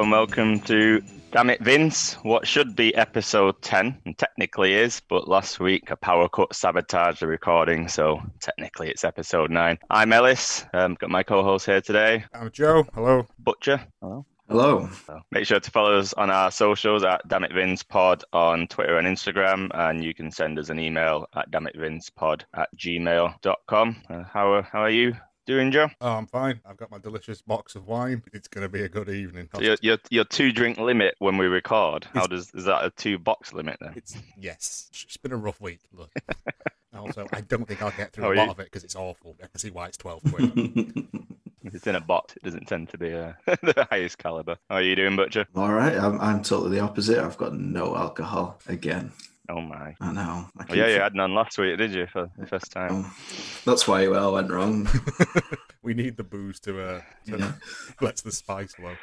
Hello and welcome to Damn It Vince, what should be episode 10, and technically is, but last week a power cut sabotaged the recording, so technically it's episode 9. I'm Ellis, um, got my co host here today, I'm Joe. Hello. Butcher. Hello. Hello. So make sure to follow us on our socials at Damn It Vince Pod on Twitter and Instagram, and you can send us an email at dammitvincepod at gmail.com. Uh, how, are- how are you doing, Joe? Oh, I'm fine. I've got my delicious box of wine. It's going to be a good evening. So your, your, your two drink limit when we record, how does is that a two box limit then? It's yes. It's been a rough week. Look. also, I don't think I'll get through How a lot you? of it because it's awful. I can see why it's twelve quid. If it's in a box, it doesn't tend to be uh, the highest caliber. How are you doing, Butcher? All right, I'm, I'm totally the opposite. I've got no alcohol again. Oh my. I know. I Oh, keep yeah, you had none last week, did you, for the first time? Oh, That's why it all went wrong. we need the booze to uh, to Yeah. lets the spice flow.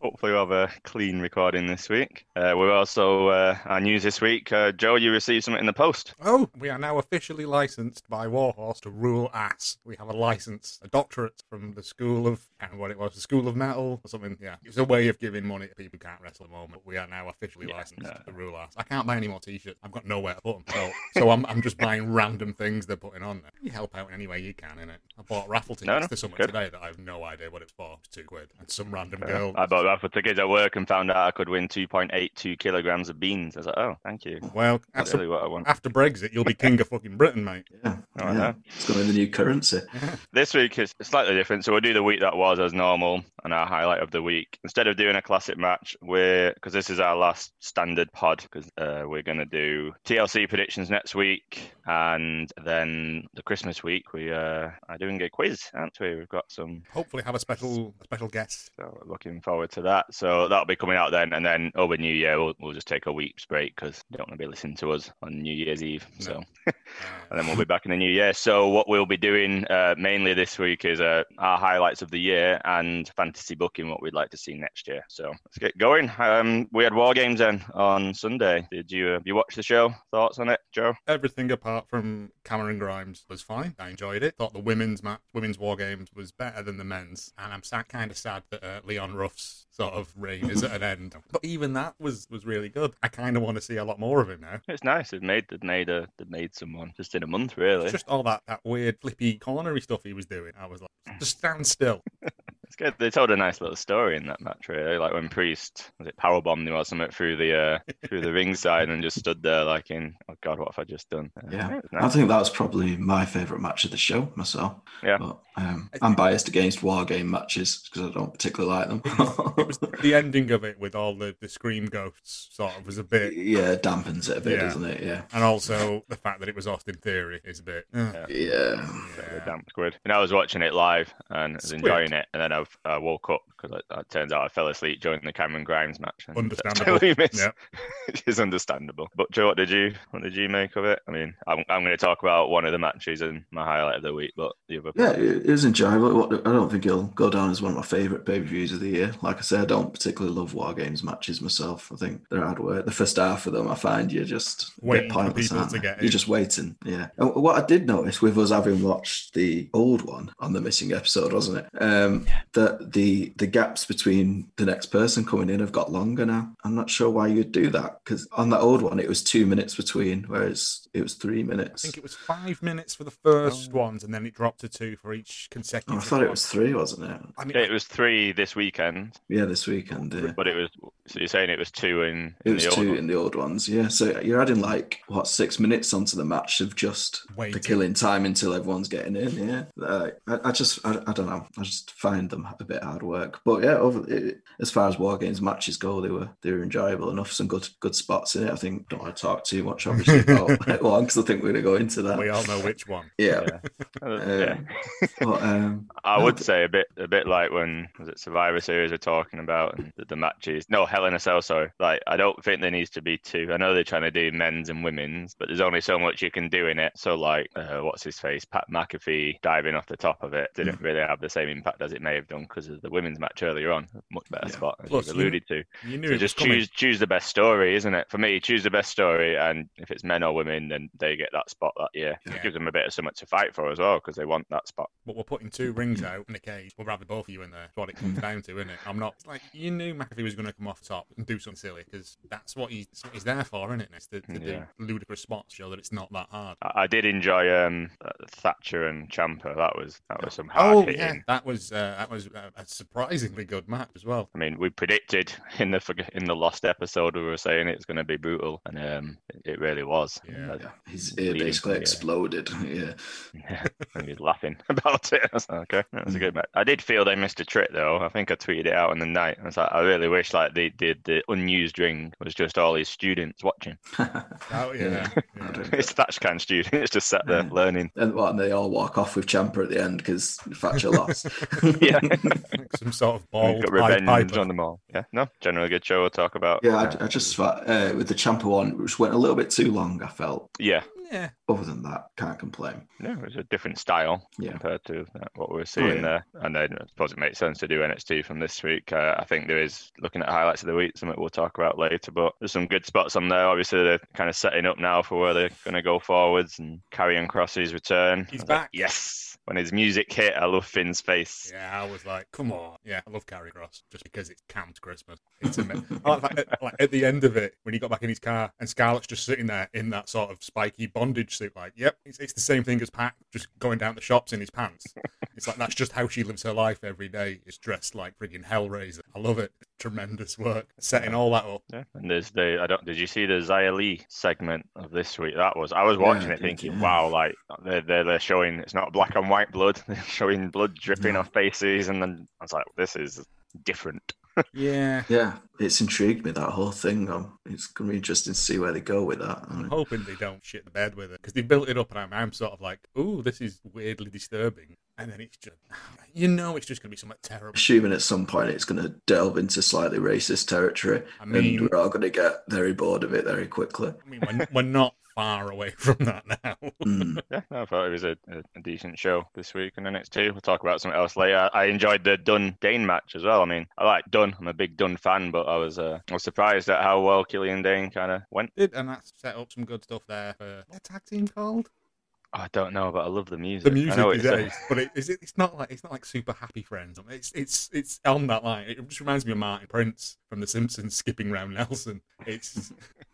Ho- hopefully, we'll have a clean recording this week. Uh, we're also, uh, our news this week. Uh, Joe, you received something in the post. Oh, we are now officially licensed by Warhorse to rule ass. We have a license, a doctorate from the School of, remember what it was, the School of Metal or something. Yeah, it's a way of giving money to people who can't wrestle at the moment. We are now officially Yeah, licensed no. to rule ass. I can't buy any more t-shirts. I've got nowhere to put them. So, so I'm, I'm just buying random things they're putting on there. You help out in any way you can, innit? I bought raffle tickets No, no, to good. today that I have no idea what it's for. It's two quid. And some random girl. I bought that for tickets at work and found out I could win 2.82 kilograms of beans. I was like, oh, thank you. well, That's after, really what I want. after Brexit, you'll be king of fucking Britain, mate. Yeah, Oh, yeah. It's going to be the new currency. This week is slightly different. So we'll do the week that was as normal and our highlight of the week. Instead of doing a classic match, we're because this is our last standard pod because uh, we're going to do TLC predictions next week and then the Christmas week we uh, are doing a quiz, aren't we? We've got some. Hopefully, have a special, a special guest. So looking forward to that. So that'll be coming out then, and then over New Year we'll, we'll just take a week's break because you don't want to be listening to us on New Year's Eve. No. So and then we'll be back in the new year. So what we'll be doing uh, mainly this week is uh, our highlights of the year and fantasy booking what we'd like to see next year. So let's get going. Um, we had war games then on Sunday. Did you uh, you watch the show? Thoughts on it, Joe? everything apart from Cameron Grimes was fine. I enjoyed it. Thought the women's match, women's war games was better than the men's, and I'm sad, kind of sad that uh, Leon Ruff's sort of reign is at an end. But even that was was really good. I kind of want to see a lot more of him now. It's nice. They've made they've made a they've made someone just in a month really. It's just all that that weird flippy cornery stuff he was doing. I was like, just stand still. It's good. They told a nice little story in that match, really. Like when Priest was it powerbombed him or something through the uh, through the ringside and just stood there like in, oh god, what have I just done? Uh, Yeah, it was I think that was probably my favourite match of the show myself. Yeah. But um, I'm biased against war game matches because I don't particularly like them. It was the ending of it with all the the scream ghosts sort of was a bit. yeah, dampens it a bit, Yeah. doesn't it? Yeah. And also the fact that it was Austin Theory is a bit. uh, Yeah. Yeah. the damn squid. And I was watching it live and was Squid. enjoying it, and then I, I uh, woke up because it turns out I fell asleep during the Cameron Grimes match. and Understandable. totally missed- Yeah. Which is understandable. But Joe, what did you what did you make of it? I mean, I'm, I'm going to talk about one of the matches and my highlight of the week, but the other. Yeah, it it was enjoyable. What- I don't think it'll go down as one of my favourite pay per views of the year. Like I said, I don't particularly love War Games matches myself. I think they're hard work. The first half of them, I find you're just a bit Waiting for people aren't to get You're in. just waiting. Yeah. And what I did notice with us having watched the old one on the missing episode, wasn't it? Um, that the the gaps between the next person coming in have got longer now. I'm not sure why you'd do that because on that old one it was two minutes between, whereas it was three minutes. I think it was five minutes for the first ones, and then it dropped to two for each Oh, consecutive. I thought it was three, wasn't it? I mean, Yeah, it was three this weekend, Yeah, this weekend. Yeah. but it was. So you're saying it was two in, It in was the old two one? in the old ones, yeah. So you're adding like what six minutes onto the match of just Waiting. the killing time until everyone's getting in. Yeah, uh, I, I just I, I don't know. I just find them a bit hard work. But yeah, over it, as far as war games matches go, they were they were enjoyable enough. Some good good spots in it. I think don't want to talk too much obviously about one because I think we're going to go into that. we all know which one. Yeah, Yeah. Uh, yeah. but um, I would but- say a bit, a bit like when was it Survivor Series we're talking about and the, the matches. No, Hell in a Cell. Sorry, like I don't think there needs to be two. I know they're trying to do men's and women's, but there's only so much you can do in it. So like, uh, what's his face, Pat McAfee diving off the top of it didn't really have the same impact as it may have done because of the women's match earlier on. Much better Yeah. spot, as Plus, you you- alluded to. You knew So just was coming. choose choose the best story, isn't it? For me, choose the best story, and if it's men or women, then they get that spot that year. Yeah. It gives them a bit of something to fight for as well because they want that spot. But we're putting two rings out in a cage. We'll rather both of you in there. That's what it comes down to, isn't it? I'm not it's like you knew McAfee was going to come off top and do something silly because that's what he's, what he's there for, isn't it? It's to, to Yeah. do ludicrous spots, show that it's not that hard. I, I did enjoy um, uh, Thatcher and Ciampa. That was that was some hard Oh hitting. yeah, that was uh, that was a, a surprisingly good match as well. I mean, we predicted in the forg- in the lost episode we were saying it's going to be brutal, and um, it, it really was. Yeah. Yeah, his ear basically from exploded. Yeah, Yeah, and he's laughing about it. I was like, okay, that was a good match. I did feel they missed a trick though. I think I tweeted it out in the night. I was like, I really wish like the the, the unused ring was just all his students watching. Oh yeah, Yeah. yeah. it's Thatch kind students just sat there Yeah. learning. and what? And they all walk off with Ciampa at the end because Thatcher lost. Yeah, some sort of bald got revenge Piper. on them all. Yeah, no, generally good show. We'll talk about. Yeah, uh, I, I just thought uh, with the Ciampa one, which went a little bit too long. I felt. yeah, Yeah, Other than that, can't complain. yeah, it was a different style Yeah. compared to uh, what we were seeing yeah. there. And then I suppose it makes sense to do NXT from this week. Uh, I think there is looking at highlights of the week, something we'll talk about later. But there's some good spots on there. Obviously, they're kind of setting up now for where they're going to go forwards and Karrion Kross's return. He's I was like, back. yes. When his music hit, I love Finn's face. yeah. I was like, come on. Yeah, I love Karrion Kross just because it's camped Christmas. It's ama- I like, at, like at the end of it when he got back in his car and Scarlett's just sitting there in that sort of spiky bondage suit. Like, yep, it's, it's the same thing as Pat just going down the shops in his pants. It's like that's just how she lives her life every day. Is dressed like friggin' Hellraiser. I love it. Tremendous work setting all that up. Yeah, and there's the I don't. Did you see the Xia Li segment of this week? That was I was watching I it thinking, yeah. wow, like they're, they're they're showing it's not black and white blood. They're showing blood dripping No. off faces, and then I was like, this is different. Yeah. Yeah, it's intrigued me that whole thing. Um, it's gonna be interesting to see where they go with that. I'm hoping they don't shit the bed with it because they built it up, and I'm, I'm sort of like, "Ooh, this is weirdly disturbing," and then it's just, you know, it's just gonna be something terrible. Assuming at some point it's gonna delve into slightly racist territory, I mean- and we're all gonna get very bored of it very quickly. I mean, we're, we're not far away from that now. Mm. Yeah, no, I thought it was a, a, a decent show this week in NXT. We'll talk about something else later. I enjoyed the Dunne Dain match as well. I mean, I like Dunne. I'm a big Dunne fan, but I was uh, I was surprised at how well Killian Dain kind of went. Did and that set up some good stuff there for what tag team called? I don't know, but I love the music. The I music is it's, ace, but it, is it, it's not like it's not like super happy friends. It's it's it's on that line. It just reminds me of Martin Prince from The Simpsons skipping round Nelson. It's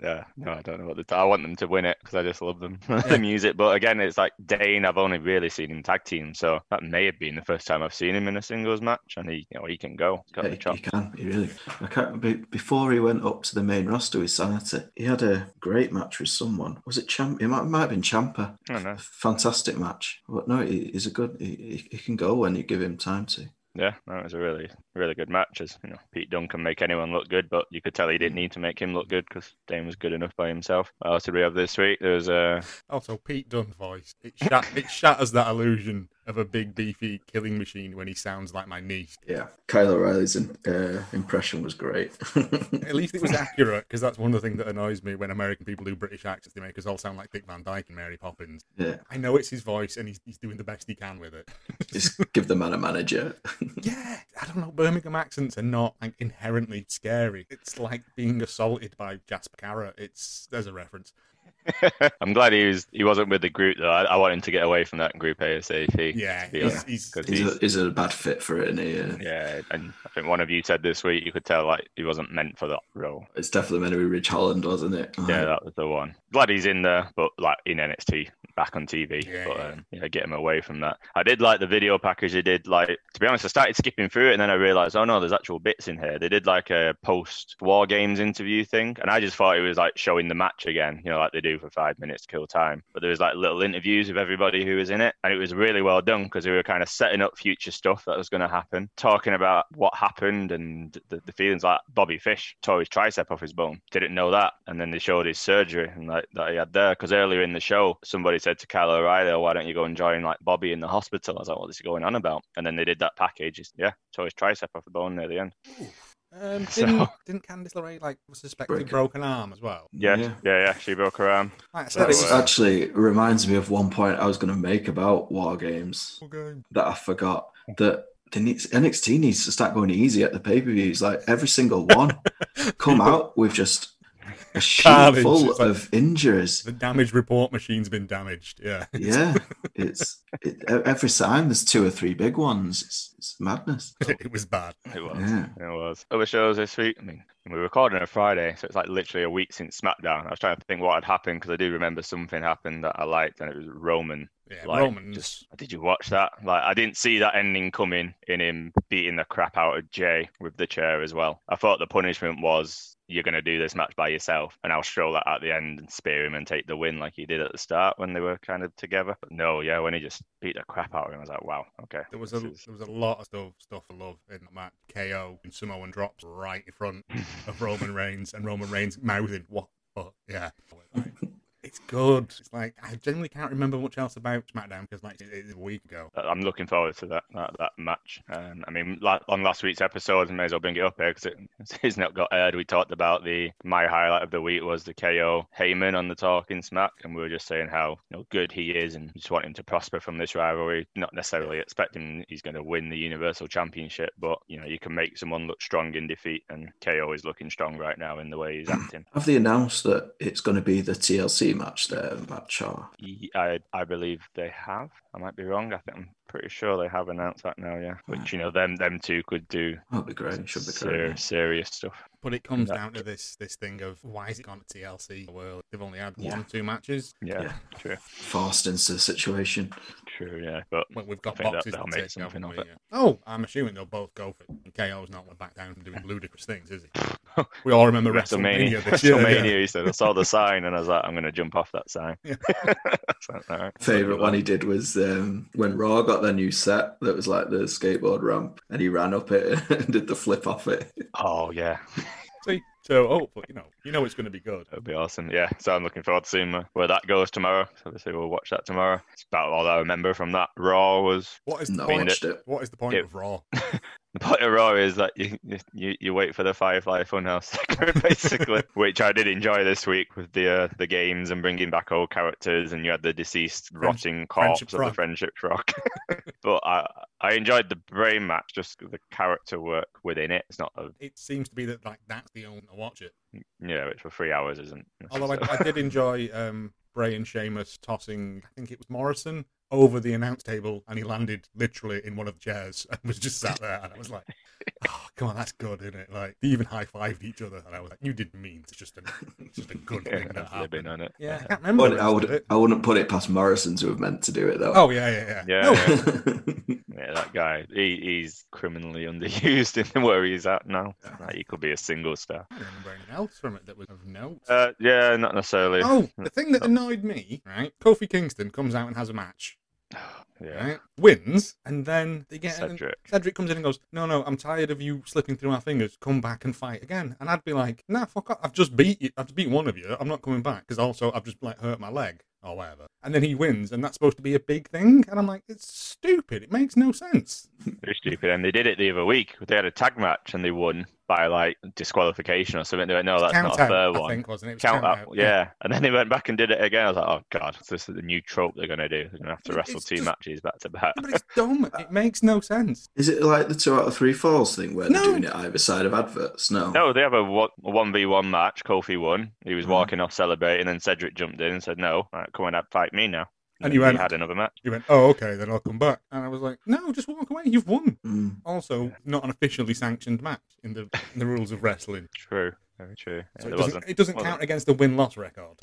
Yeah, no, I don't know what the. I want them to win it because I just love them, Yeah. the music. But again, it's like Dain. I've only really seen him tag team, so that may have been the first time I've seen him in a singles match, and he, you know, he can go. He's got Yeah, the he can. He really. I can't. be- Before he went up to the main roster with Sanity, he had a great match with someone. Was it Champ? It might, might have been Ciampa. I know. Fantastic match. But no, he, he's a good. He, he, he can go when you give him time to. Yeah, that was a really, really good matches. You know, Pete Dunne can make anyone look good, but you could tell he didn't need to make him look good because Dain was good enough by himself. What else did we have this week? There was uh, also Pete Dunne's voice. It shat, it shatters that illusion of a big beefy killing machine when he sounds like my niece. Yeah, Kyle O'Reilly's uh, impression was great. At least it was accurate because that's one of the things that annoys me when American people do British accents. They make us all sound like Dick Van Dyke and Mary Poppins. yeah, I know it's his voice and he's, he's doing the best he can with it. just give the man a manager. yeah, I don't know. Birmingham accents are not like inherently scary. It's like being assaulted by Jasper Carrott. It's there's a reference. I'm glad he was he wasn't with the group though. I, I want him to get away from that group ASAP. Yeah, to be he's, honest, he's, 'cause he's, he's- a, he's a bad fit for it, and he, uh, yeah, and I think one of you said this week you could tell like he wasn't meant for that role. it's definitely meant to be Ridge Holland, wasn't it? Yeah, that was the one. Glad he's in there, but like in NXT, back on TV. Yeah, but yeah. um, yeah, get him away from that. I did like the video package they did. Like to be honest, I started skipping through it, and then I realized, oh no, there's actual bits in here. They did like a post War Games interview thing, and I just thought it was like showing the match again, you know, like they do for five minutes to kill time. But there was like little interviews with everybody who was in it, and it was really well done because they were kind of setting up future stuff that was going to happen, talking about what happened and the, the feelings. Like Bobby Fish tore his tricep off his bone, didn't know that, and then they showed his surgery and like that he had there. Because earlier in the show, somebody said to Kyle O'Reilly, oh, "Why don't you go and join like Bobby in the hospital?" I was like, "What is he going on about?" And then they did that package. He's- Yeah, tore his tricep off the bone near the end. um, didn't, didn't Candice LeRae like suspect a Break broken arm as well? Yeah, Yeah. yeah, yeah. She broke her arm. Like I said, That's uh, actually reminds me of one point I was going to make about War Games okay. that I forgot. That they NXT needs to start going easy at the pay per views. Like every single one come out with just a sheet full like- of injuries. The damage report machine's been damaged. Yeah. Yeah, it's it, every sign there's two or three big ones. It's, it's madness. it was bad. It was. Yeah. It was. Other shows this week. I mean, we were recording on a Friday, so it's like literally a week since SmackDown. I was trying to think what had happened because I do remember something happened that I liked, and it was Roman. Yeah, Like, Romans. just- did you watch that? Like, I didn't see that ending coming in him beating the crap out of Jay with the chair as well. I thought the punishment was you're going to do this match by yourself, and I'll stroll that at the end and spear him and take the win like he did at the start when they were kind of together. But no, yeah, when he just beat the crap out of him, I was like, wow, okay. There was a is- there was a lot of stuff stuff I love in the match. KO and Samoan drops right in front of Roman Reigns, and Roman Reigns mouthing what the fuck yeah. It's good. It's like I generally can't remember much else about SmackDown because like it is a week ago. I'm looking forward to that that, that match. Um, I mean, la- on last week's episode, I may as well bring it up here because it, it's not got aired. We talked about the my highlight of the week was the KO Heyman on the Talking Smack, and we were just saying how you know good he is, and just want him to prosper from this rivalry. Not necessarily expecting he's going to win the Universal Championship, but you know you can make someone look strong in defeat, and KO is looking strong right now in the way he's acting. Have they announced that it's going to be the TLC match there? Or... I I believe they have. I might be wrong. I think I'm pretty sure they have announced that now. Yeah, which you know them them two could do That'll be great. Should be ser- great. serious stuff. But it comes Yeah. down to this this thing of why is it gone to TLC world? They've only had Yeah. one, two matches. Yeah, Yeah. true, Forced into the situation. true. Yeah, but Well, we've I got think that boxes they'll to make take, something haven't of it. Yeah. Oh, I'm assuming they'll both go for it. And KO's not going back down from doing ludicrous things, is he? We all remember WrestleMania, WrestleMania, this year. WrestleMania. yeah. He said, "I saw the sign, and I was like, I'm going to jump off that sign." Yeah. So, all right. Favorite one he did was um, when Raw got their new set that was like the skateboard ramp, and he ran up it and did the flip off it. Oh yeah, See, so oh, but you know, you know it's going to be good. that'd be awesome. Yeah, so I'm looking forward to seeing where that goes tomorrow. So obviously we'll watch that tomorrow. It's about all I remember from that Raw was What is the No, point? watched it. What is the point It- of Raw? The point of Raw is that you you, you wait for the Firefly Funhouse segment, basically, which I did enjoy this week with the uh, the games and bringing back old characters, and you had the deceased rotting corpse of Frog. the Friendship Rock. but I I enjoyed the brain match, just the character work within it. It's not a It seems to be that like that's the only to watch it. Yeah, it's for three hours, isn't? Although I, I did enjoy um, Bray and Sheamus tossing, I think it was Morrison, over the announce table, and he landed literally in one of the chairs and was just sat there. And I was like, "Oh, come on, that's good, isn't it?" Like they even high fived each other, and I was like, "You didn't mean it's just a, it's just a good yeah, thing that I've lived happened." on it. Yeah, I can't remember. But I would, I wouldn't put it past Morrison to have meant to do it though. Oh yeah, yeah, yeah. Yeah, No, yeah. Yeah, that guy, he, he's criminally underused in where he's at now. Like, he could be a single star. I don't remember anything else from it that was of note. Uh, yeah, not necessarily. oh, the thing that annoyed me, right? Kofi Kingston comes out and has a match, yeah, right? Wins, and then they get Cedric. Cedric comes in and goes, "No, no, I'm tired of you slipping through our fingers. Come back and fight again." And I'd be like, "Nah, fuck off. I've just beat you. I've just beat one of you. I'm not coming back because also I've just like hurt my leg or whatever." And then he wins, and that's supposed to be a big thing. And I'm like, "It's stupid. It makes no sense." Very stupid. And they did it the other week. They had a tag match and they won by like disqualification or something. They went, no, that's count not a out, fair I one. think, wasn't it? it was Count count out, yeah. And then they went back and did it again. I was like, oh god, this is the new trope they're gonna do. They're gonna have to It- wrestle it's two just- matches back to back. But it's dumb. It makes no sense. Is it like the two out of three falls thing where No. they're doing it either side of adverts? No. No, they have a one v one match. Kofi won. He was Mhm. walking off celebrating, and then Cedric jumped in and said, "No, all right, come on, fight me now." And you he went- had another match. He went, "Oh, okay, then I'll come back." And I was like, "No, just walk away. You've won." Mm. Also, not an officially sanctioned match in the in the rules of wrestling, True, very true. So there it doesn't, wasn't. it doesn't wasn't- count against the win loss record.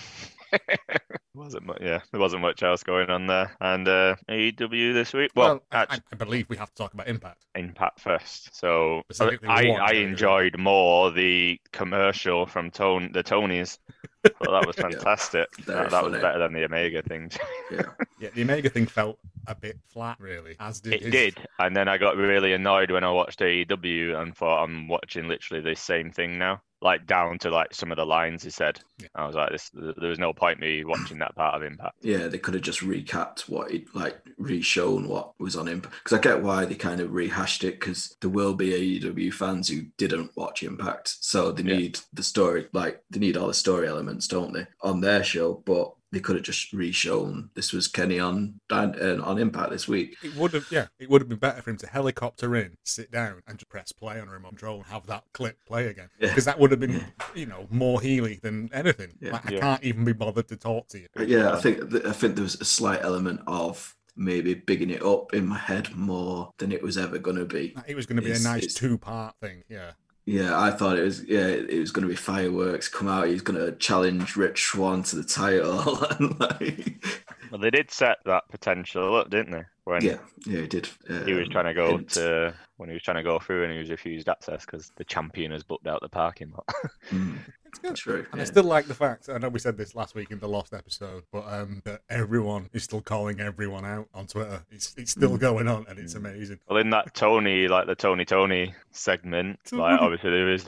wasn't much. Yeah, there wasn't much else going on there. And uh, AEW this week. Well, Well, I, actually, I believe we have to talk about Impact. Impact first. So Specifically I, I enjoyed more the commercial from Tone the Tonys. Thought that was fantastic. Very that, that was better than the Omega things. Yeah. Yeah, the Omega thing felt a bit flat, really. As did it his- did, and then I got really annoyed when I watched AEW and thought I'm watching literally the same thing now. Like down to like some of the lines he said. Yeah. I was like, this. There was no point me watching that part of Impact. Yeah, they could have just recapped what it like re-shown what was on Impact. Because I get why they kind of rehashed it because there will be AEW fans who didn't watch Impact, so they Yeah. need the story, like they need all the story elements, don't they, on their show? But they could have just re-shown this was Kenny on uh, on Impact this week. It would have, yeah, it would have been better for him to helicopter in, sit down, and just press play on a remote control and have that clip play again. Yeah. Because that would have been, you know, more Healy than anything. Yeah. Like, I Yeah. can't even be bothered to talk to you. Yeah, I think I think there was a slight element of maybe bigging it up in my head more than it was ever going to be. It was going to be a nice two-part thing. Yeah. Yeah, I thought it was. Yeah, it was going to be fireworks. Come out, he's going to challenge Rich Swann to the title, and like, Well, they did set that potential up, didn't they? When yeah, yeah, he did. he was trying to go hint. to when he was trying to go through and he was refused access because the champion has booked out the parking lot. Mm, It's good. true. And yeah. I still like the fact, I know we said this last week in the last episode, but um, that everyone is still calling everyone out on Twitter. It's, it's still Mm. going on and it's amazing. Well, in that Tony, like the Tony Tony segment, like obviously there was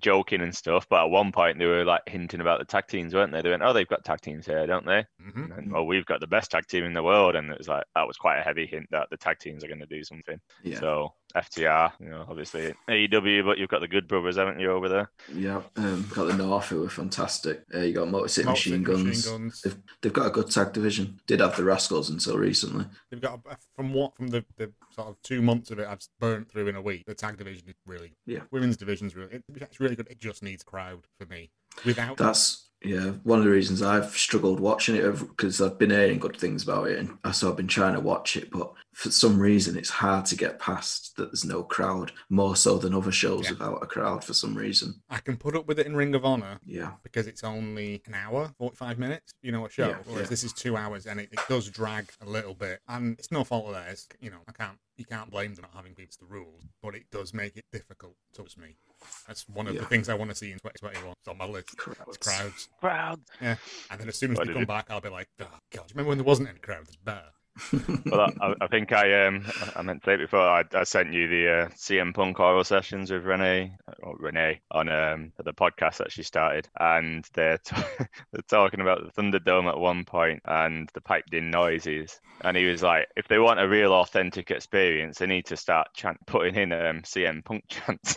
joking and stuff, but at one point they were like hinting about the tag teams, weren't they? They went, "Oh, they've got tag teams here, don't they?" hmm And then, "Oh, we've got the best tag team in the world," and it was like that was quite a heavy hint that the tag teams are going to do something. yeah, So FTR, you know, obviously AEW, but you've got the Good Brothers, haven't you, over there? yeah. Um, got the North who were fantastic. Uh, you got Motor City Machine Guns. Machine Guns. They've, they've got a good tag division. Did have the Rascals until recently. They've got a- from what from the, the sort of two months of it I've burnt through in a week. The tag division is really Yeah. Women's division's really it- it's really good. It just needs crowd for me. Without That's yeah one of the reasons I've struggled watching it because I've been hearing good things about it, and so I've been trying to watch it, but for some reason it's hard to get past that there's no crowd. More so than other shows Yeah. without a crowd for some reason. I can put up with it in Ring of Honor Yeah, because it's only an hour, 45 minutes, you know, a show. Yeah, Whereas yeah. this is two hours and it, it does drag a little bit. And it's no fault of theirs. You know, I can't, you can't blame them not having beats the rules, but it does make it difficult, trust me. That's one of the things I want to see in 2021. It's on my list. It's crowds. crowds. Yeah. And then as soon as Why they come you- back, I'll be like, oh, God, do you remember when there wasn't any crowds? It's better. Well, I, I think I um I meant to say it before. I, I sent you the uh, CM Punk oral sessions with Renee or Renee on um the podcast that she started, and they're t- they're talking about the Thunderdome at one point and the piped in noises, and he was like, if they want a real authentic experience, they need to start chant putting in um CM Punk chants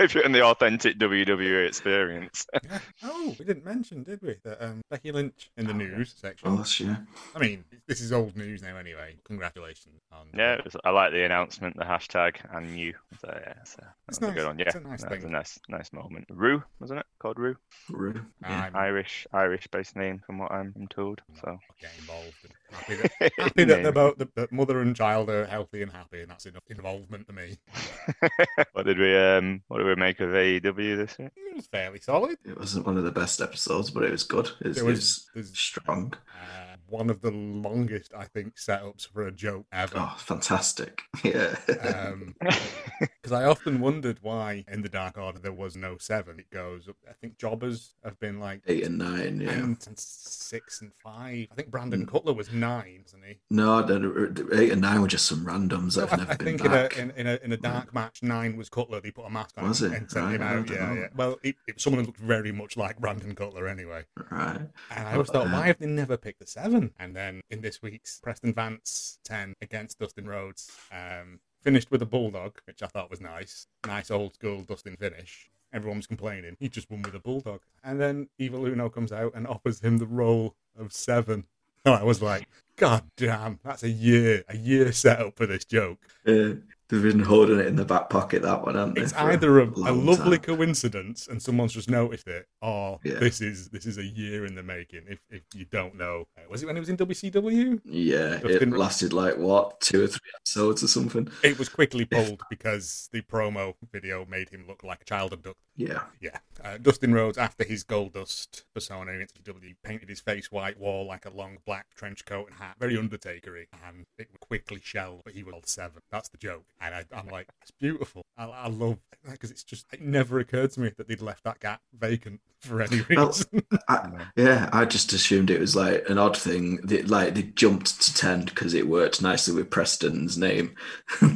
if you're in the authentic WWE experience. Yeah. Oh, we didn't mention, did we, that um, Becky Lynch in the Oh, yeah. news section. Oh, yeah. I mean, this is old news now anyway. Congratulations. On, Yeah, it was, I like the announcement, the hashtag, and you. So yeah, so It's that's a good one. Yeah, It's a nice that was thing. a nice, nice moment. Roux, wasn't it? Called Roux. Roux. Yeah. I'm Irish, Irish-based name, from what I'm, I'm told. So get involved. and Happy that, happy that, they're both, that, that mother and child are healthy and happy, and that's enough involvement to me. what did we um, what did we make of AEW this year? It was fairly solid. It wasn't one of the best episodes, but it was good. It was, it was- was strong. Uh, one of the longest, I think, setups for a joke ever. Oh, fantastic. Yeah. Um, Because I often wondered why in the Dark Order there was no seven. It goes, up, I think jobbers have been like Eight and nine, yeah. and, and six and five. I think Brandon Mm. Cutler was nine, wasn't he? No, the eight and nine were just some randoms that have I, never I been think in a, in, in, a, in a dark match, nine was Cutler. They put a mask on Was him it? and sent him Right, I out. Yeah, know. yeah. Well, it, it, someone looked very much like Brandon Cutler anyway. Right. And I always thought, Uh, why have they never picked the seven? And then in this week's Preston Vance 10 against Dustin Rhodes, um, finished with a bulldog, which I thought was nice. Nice old school Dustin finish. Everyone's complaining. He just won with a bulldog. And then Evil Uno comes out and offers him the role of seven. And I was like, God damn, that's a year, a year set up for this joke. Uh, they've been holding it in the back pocket, that one, haven't they? It's either a, a long lovely time. coincidence and someone's just noticed it, or Yeah. this is this is a year in the making. If if you don't know, Uh, was it when he was in WCW? Yeah, it Ro- lasted like what, two or three episodes or something. It was quickly pulled because the promo video made him look like a child abducted. Yeah, Yeah, uh, Dustin Rhodes, after his Goldust persona in WCW, painted his face white, wore like a long black trench coat and hat, very Undertakery, and it quickly shell. But he was seven. That's the joke, and I, I'm like, it's beautiful. I, I love because it's just it never occurred to me that they'd left that gap vacant for any reason. I, yeah. I just assumed it was like an odd thing. That, like they jumped to ten because it worked nicely with Preston's name.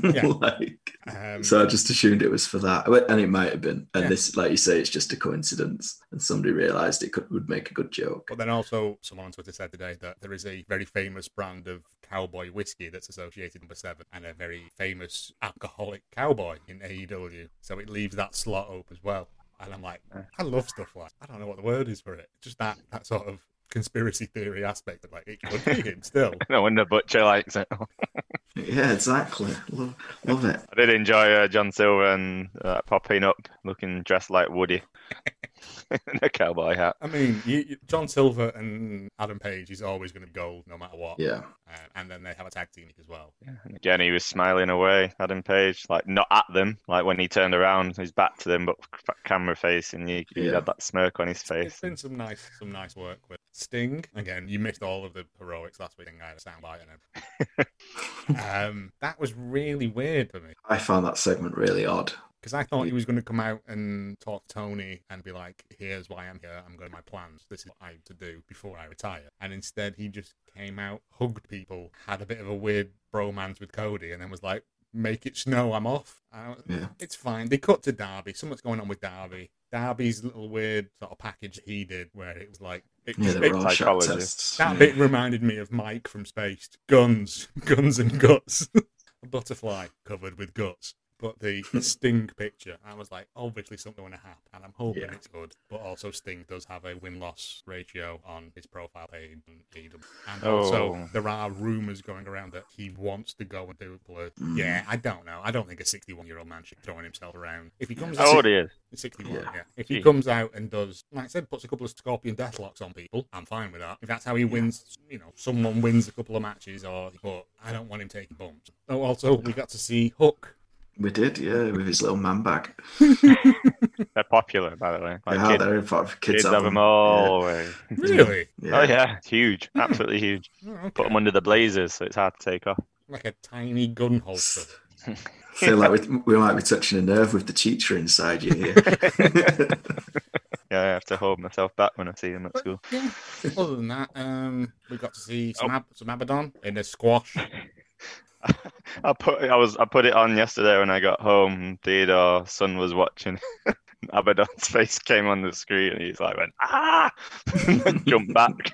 Yeah. like, um, so I just assumed it was for that, and it might have been. And Yeah. this, like you say, it's just a coincidence, and somebody realised it could would make a good joke. But then also, someone on Twitter said today that there is a very famous brand of cowboy whiskey that's associated number seven, and a very famous alcoholic cowboy in AEW. So it leaves that slot open as well. And I'm like, I love stuff like I don't know what the word is for it. Just that that sort of conspiracy theory aspect of like it could be him still. No wonder Butcher likes it. Yeah, exactly. Love, love it. I did enjoy uh, John Silver and uh, popping up, looking dressed like Woody in a cowboy hat. I mean, you, you- John Silver and Adam Page is always going to be gold no matter what. Yeah. Uh, and then they have a tag team as well. And again, he was smiling away, Adam Page, like not at them. Like when he turned around, he's back to them, but f- camera facing, he, he Yeah. had that smirk on his It's face. been some nice, some nice work with Sting. Again, you missed all of the heroics last week. and I had a soundbite on him. um, that was really weird for me I found that segment really odd. Because I thought he was going to come out and talk to Tony and be like, "Here's why I'm here. I'm going to my plans. This is what I have to do before I retire." And instead, he just came out, hugged people, had a bit of a weird bromance with Cody, and then was like, "Make it snow. I'm off." I Yeah. It's fine. They cut to Darby. Something's going on with Darby. Darby's little weird sort of package he did where it was like it, Yeah, it- the bit Rorschach that yeah. bit reminded me of Mike from Spaced. Guns, guns and guts. a butterfly covered with guts. But the, the Sting picture, I was like, obviously something going to happen, and I'm hoping Yeah. it's good. But also, Sting does have a win loss ratio on his profile page on AEW. And also, Oh. there are rumors going around that he wants to go and do blood. Mm. Yeah, I don't know. I don't think a 61 year old man should be throwing himself around. If he comes How out, old he is? 61, Yeah. yeah. If he Gee. comes out and does, like I said, puts a couple of scorpion deathlocks on people, I'm fine with that. If that's how he wins, you know, someone wins a couple of matches, or but I don't want him taking bumps. Oh, also we got to see Hook. We did, yeah, with his little man bag. They're popular, by the way. Like yeah, kid- they're in fact kids, kids have them all. way. Really? Yeah. Oh yeah, it's huge, absolutely huge. Oh, Put them under the blazers, so it's hard to take off. Like a tiny gun holster. Feel like we, we might be touching a nerve with the teacher inside you here. Yeah, I have to hold myself back when I see him at But, school. yeah. Other than that, um, we got to see some, Ab- some Abaddon in a squash. I put I was I put it on yesterday when I got home. Theodore's son was watching. Abaddon's face came on the screen and he's like went ah, jump back.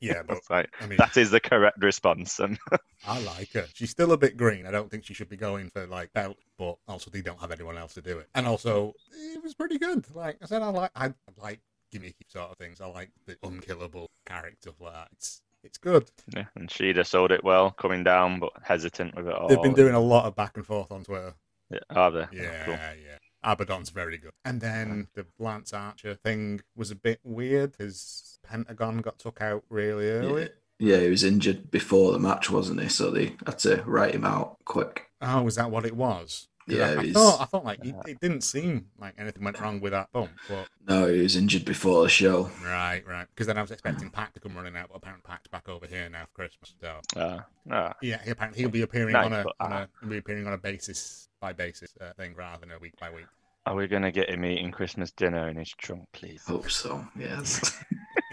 Yeah, but like I mean, that is the correct response. And I like her. She's still a bit green. I don't think she should be going for like belt, but also they don't have anyone else to do it. And also, it was pretty good. Like I said, I like I like gimmicky sort of things. I like the unkillable character like that. It's it's good. yeah, and Shida sold it well, coming down but hesitant with it all. They've been doing a lot of back and forth on Twitter. Yeah, are they? Oh, Yeah, cool. yeah. Abaddon's very good. And then the Lance Archer thing was a bit weird. His Pentagon got took out really early. yeah, he was injured before the match, wasn't he? So they had to write him out quick. Oh, was that what it was? 'Cause Yeah, I, I thought I thought like it, it didn't seem like anything went wrong with that bump, but No, he was injured before the show. right, right. Because then I was expecting Pac to come running out, but apparently Pac's back over here now for Christmas. So Ah, ah. yeah, he, apparently he'll be appearing Nice, on a, but, on ah. a he'll be appearing on a basis by basis uh, thing rather than a week by week. Are we gonna get him eating Christmas dinner in his trunk, please? Hope so. Yes.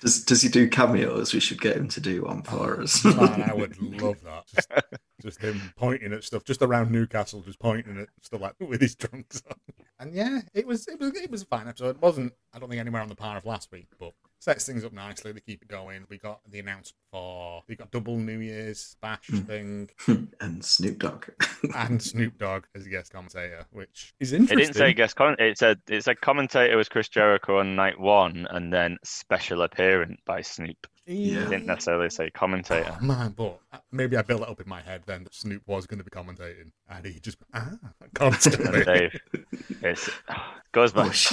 does Does he do cameos? We should get him to do one for us. Man, I would love that. Just, just him pointing at stuff just around Newcastle, just pointing at stuff like with his trunks on. And yeah, it was it was it was a fine episode. It wasn't I don't think anywhere on the par of last week, but sets things up nicely. They keep it going. We got the announcement for we got double New Year's bash Hmm. thing and Snoop Dogg. and Snoop Dogg as a guest commentator, which is interesting. It didn't say guest comment. It said it said commentator was Chris Jericho on night one, and then special appearance by Snoop. Yeah. It didn't necessarily say commentator. Oh, man, but maybe I built it up in my head then that Snoop was going to be commentating, and he just ah And constantly. Dave, it's goes Oh, back. sh-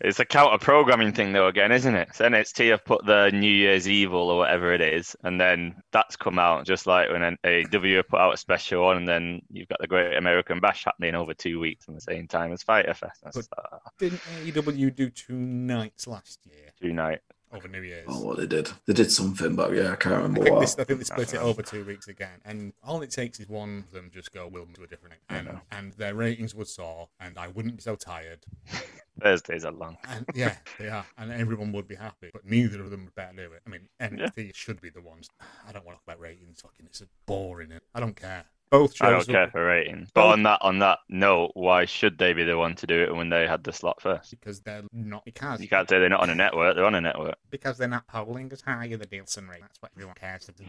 It's a counter programming thing though again, isn't it? So NXT have put the New Year's Evil or whatever it is, and then that's come out just like when AEW have put out a special one, and then you've got the Great American Bash happening over two weeks at the same time as Fighter Fest. That's But- Didn't AEW do two nights last year two night. over New Year's? oh, what they did. They did something, but yeah, I can't I remember think, what. this, I think they split it over two weeks again, and all it takes is one of them just go will to a different I and, know. and their ratings would soar, and I wouldn't be so tired, Thursdays are long. and yeah, they are, and everyone would be happy, but neither of them would better do it. I mean, NXT should be the ones. I don't want to talk about ratings. Fucking, it's boring. I don't care. Both shows. I don't care for ratings. But on that on that note, why should they be the one to do it when they had the slot first? because they're not because You can't say they're not on a network. They're on a network. because they're not polling as high in the Nielsen rate. That's what everyone cares about.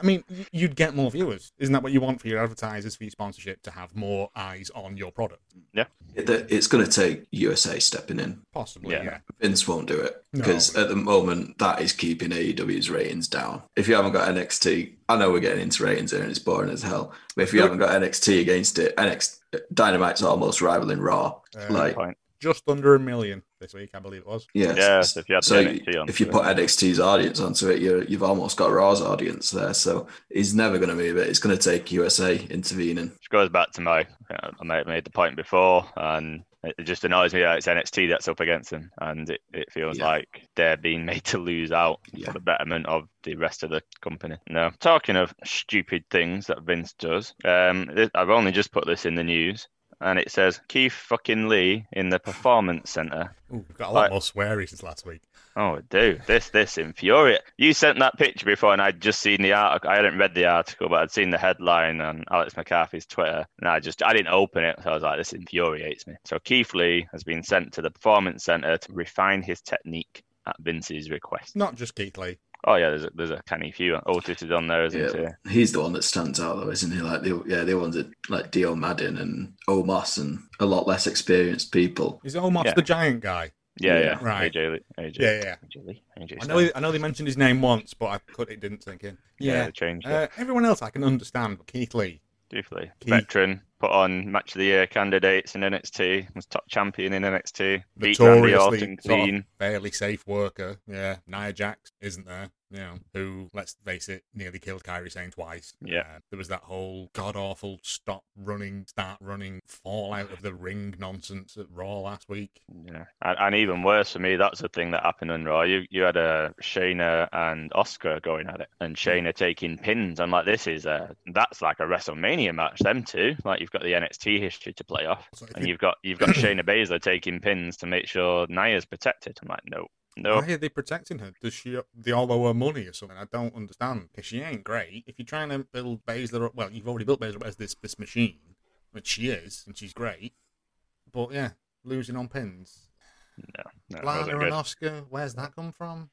Isn't it? I mean, you'd get more viewers. Isn't that what you want for your advertisers, for your sponsorship, to have more eyes on your product? Yeah. It's going to take USA stepping in. Possibly, Yeah. yeah. Vince won't do it No. because at the moment that is keeping AEW's ratings down. If you haven't got NXT, I know we're getting into ratings here and it's boring as hell. But if you haven't got NXT against it, NXT Dynamite's almost rivaling Raw. Uh, like, Point. Just under a million this week, I believe it was. yeah. Yeah, so if you had so NXT if you put. NXT's audience onto it, you you've almost got Raw's audience there. So he's never going to move it. It's going to take USA intervening. Which goes back to my, I may have made the point before, and it it just annoys me that it's NXT that's up against them, and it, it feels Yeah. like they're being made to lose out Yeah. for the betterment of the rest of the company. No, talking of stupid things that Vince does, um, I've only just put this in the news, and it says Keith fucking Lee in the Performance Center. Ooh, we've got a lot Right. more sweary since last week. Oh, do this this infuriate. You sent that picture before, and I'd just seen the article. I hadn't read the article, but I'd seen the headline on Alex McCarthy's Twitter, and I just I didn't open it, so I was like, this infuriates me. So Keith Lee has been sent to the Performance Center to refine his technique at Vince's request. Not just Keith Lee. Oh yeah, there's a, there's a canny few. Otis is on there, isn't Yeah, he? he's the one that stands out though, isn't he? Like the yeah, the ones that like Dio Maddin and Omos and a lot less experienced people. Is Omos Yeah. the giant guy? Yeah, Yeah, yeah. right. AJ AJ. Yeah, yeah. AJ AJ I know. Styles. I know they mentioned his name once, but I could. It didn't sink in. Yeah, Yeah. they changed. Uh, everyone else I can understand, but Keith Lee. Definitely. Keith- Veteran, put on match of the year candidates in NXT, was top champion in NXT, beat Randy Orton sort of fairly safe worker. Yeah. Nia Jax isn't there. You know, who, let's face it, nearly killed Kairi Sane twice. Yeah. Uh, there was that whole god awful stop running, start running, fall out of the ring nonsense at Raw last week. Yeah. and, and even worse for me, that's the thing that happened on Raw. You you had a Shayna and Asuka going at it, and Shayna taking pins. I'm like, this is a that's like a WrestleMania match. Them two, like you've got the NXT history to play off, So and you- you've got you've got Shayna Baszler taking pins to make sure Nia's protected. I'm like, no, no. Why are they protecting her? Does she they all owe her money or something? I don't understand. Because she ain't great. If you're trying to build Baszler up, well, you've already built Baszler up as this this machine, which she is, and she's great. But yeah, losing on pins. No, no, Lana and good. Asuka, where's that come from?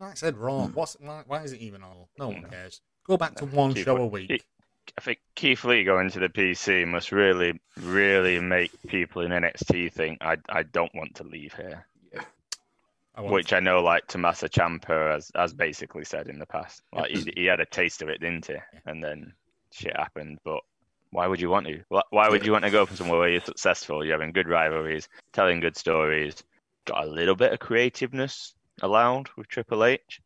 Like I said, Raw. Hmm. What's why, why is it even on? No one No. cares. Go back to No, one keep show a week. I think Keith Lee going to the PC must really, really make people in NXT think I I don't want to leave here. I Which I know, like Tommaso Ciampa has, has basically said in the past. Like he, he had a taste of it, didn't he? And then shit happened. But why would you want to? Why- Why would you want to go from somewhere where you're successful? You're having good rivalries, telling good stories, got a little bit of creativeness allowed with Triple H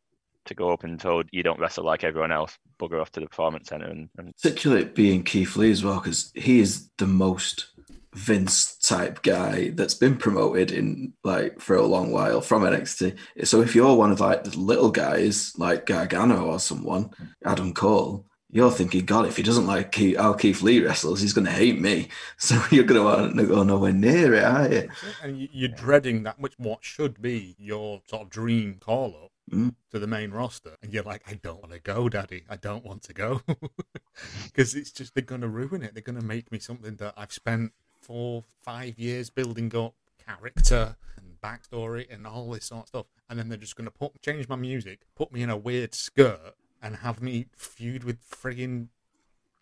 to go up and told you don't wrestle like everyone else. Bugger off to the performance center and, and Particularly being Keith Lee as well, because he is the most Vince type guy that's been promoted in like for a long while from NXT. So if you're one of like the little guys like Gargano or someone, Adam Cole, you're thinking, God, if he doesn't like Keith, how Keith Lee wrestles, he's going to hate me. So you're going to want to go nowhere near it, are you? and you- you're dreading that, which what should be your sort of dream call up Mm. to the main roster, and you're like, I don't want to go, Daddy. I don't want to go because it's just they're gonna ruin it. They're gonna make me something that I've spent four, five years building up character and backstory and all this sort of stuff, and then they're just gonna put change my music, put me in a weird skirt, and have me feud with friggin'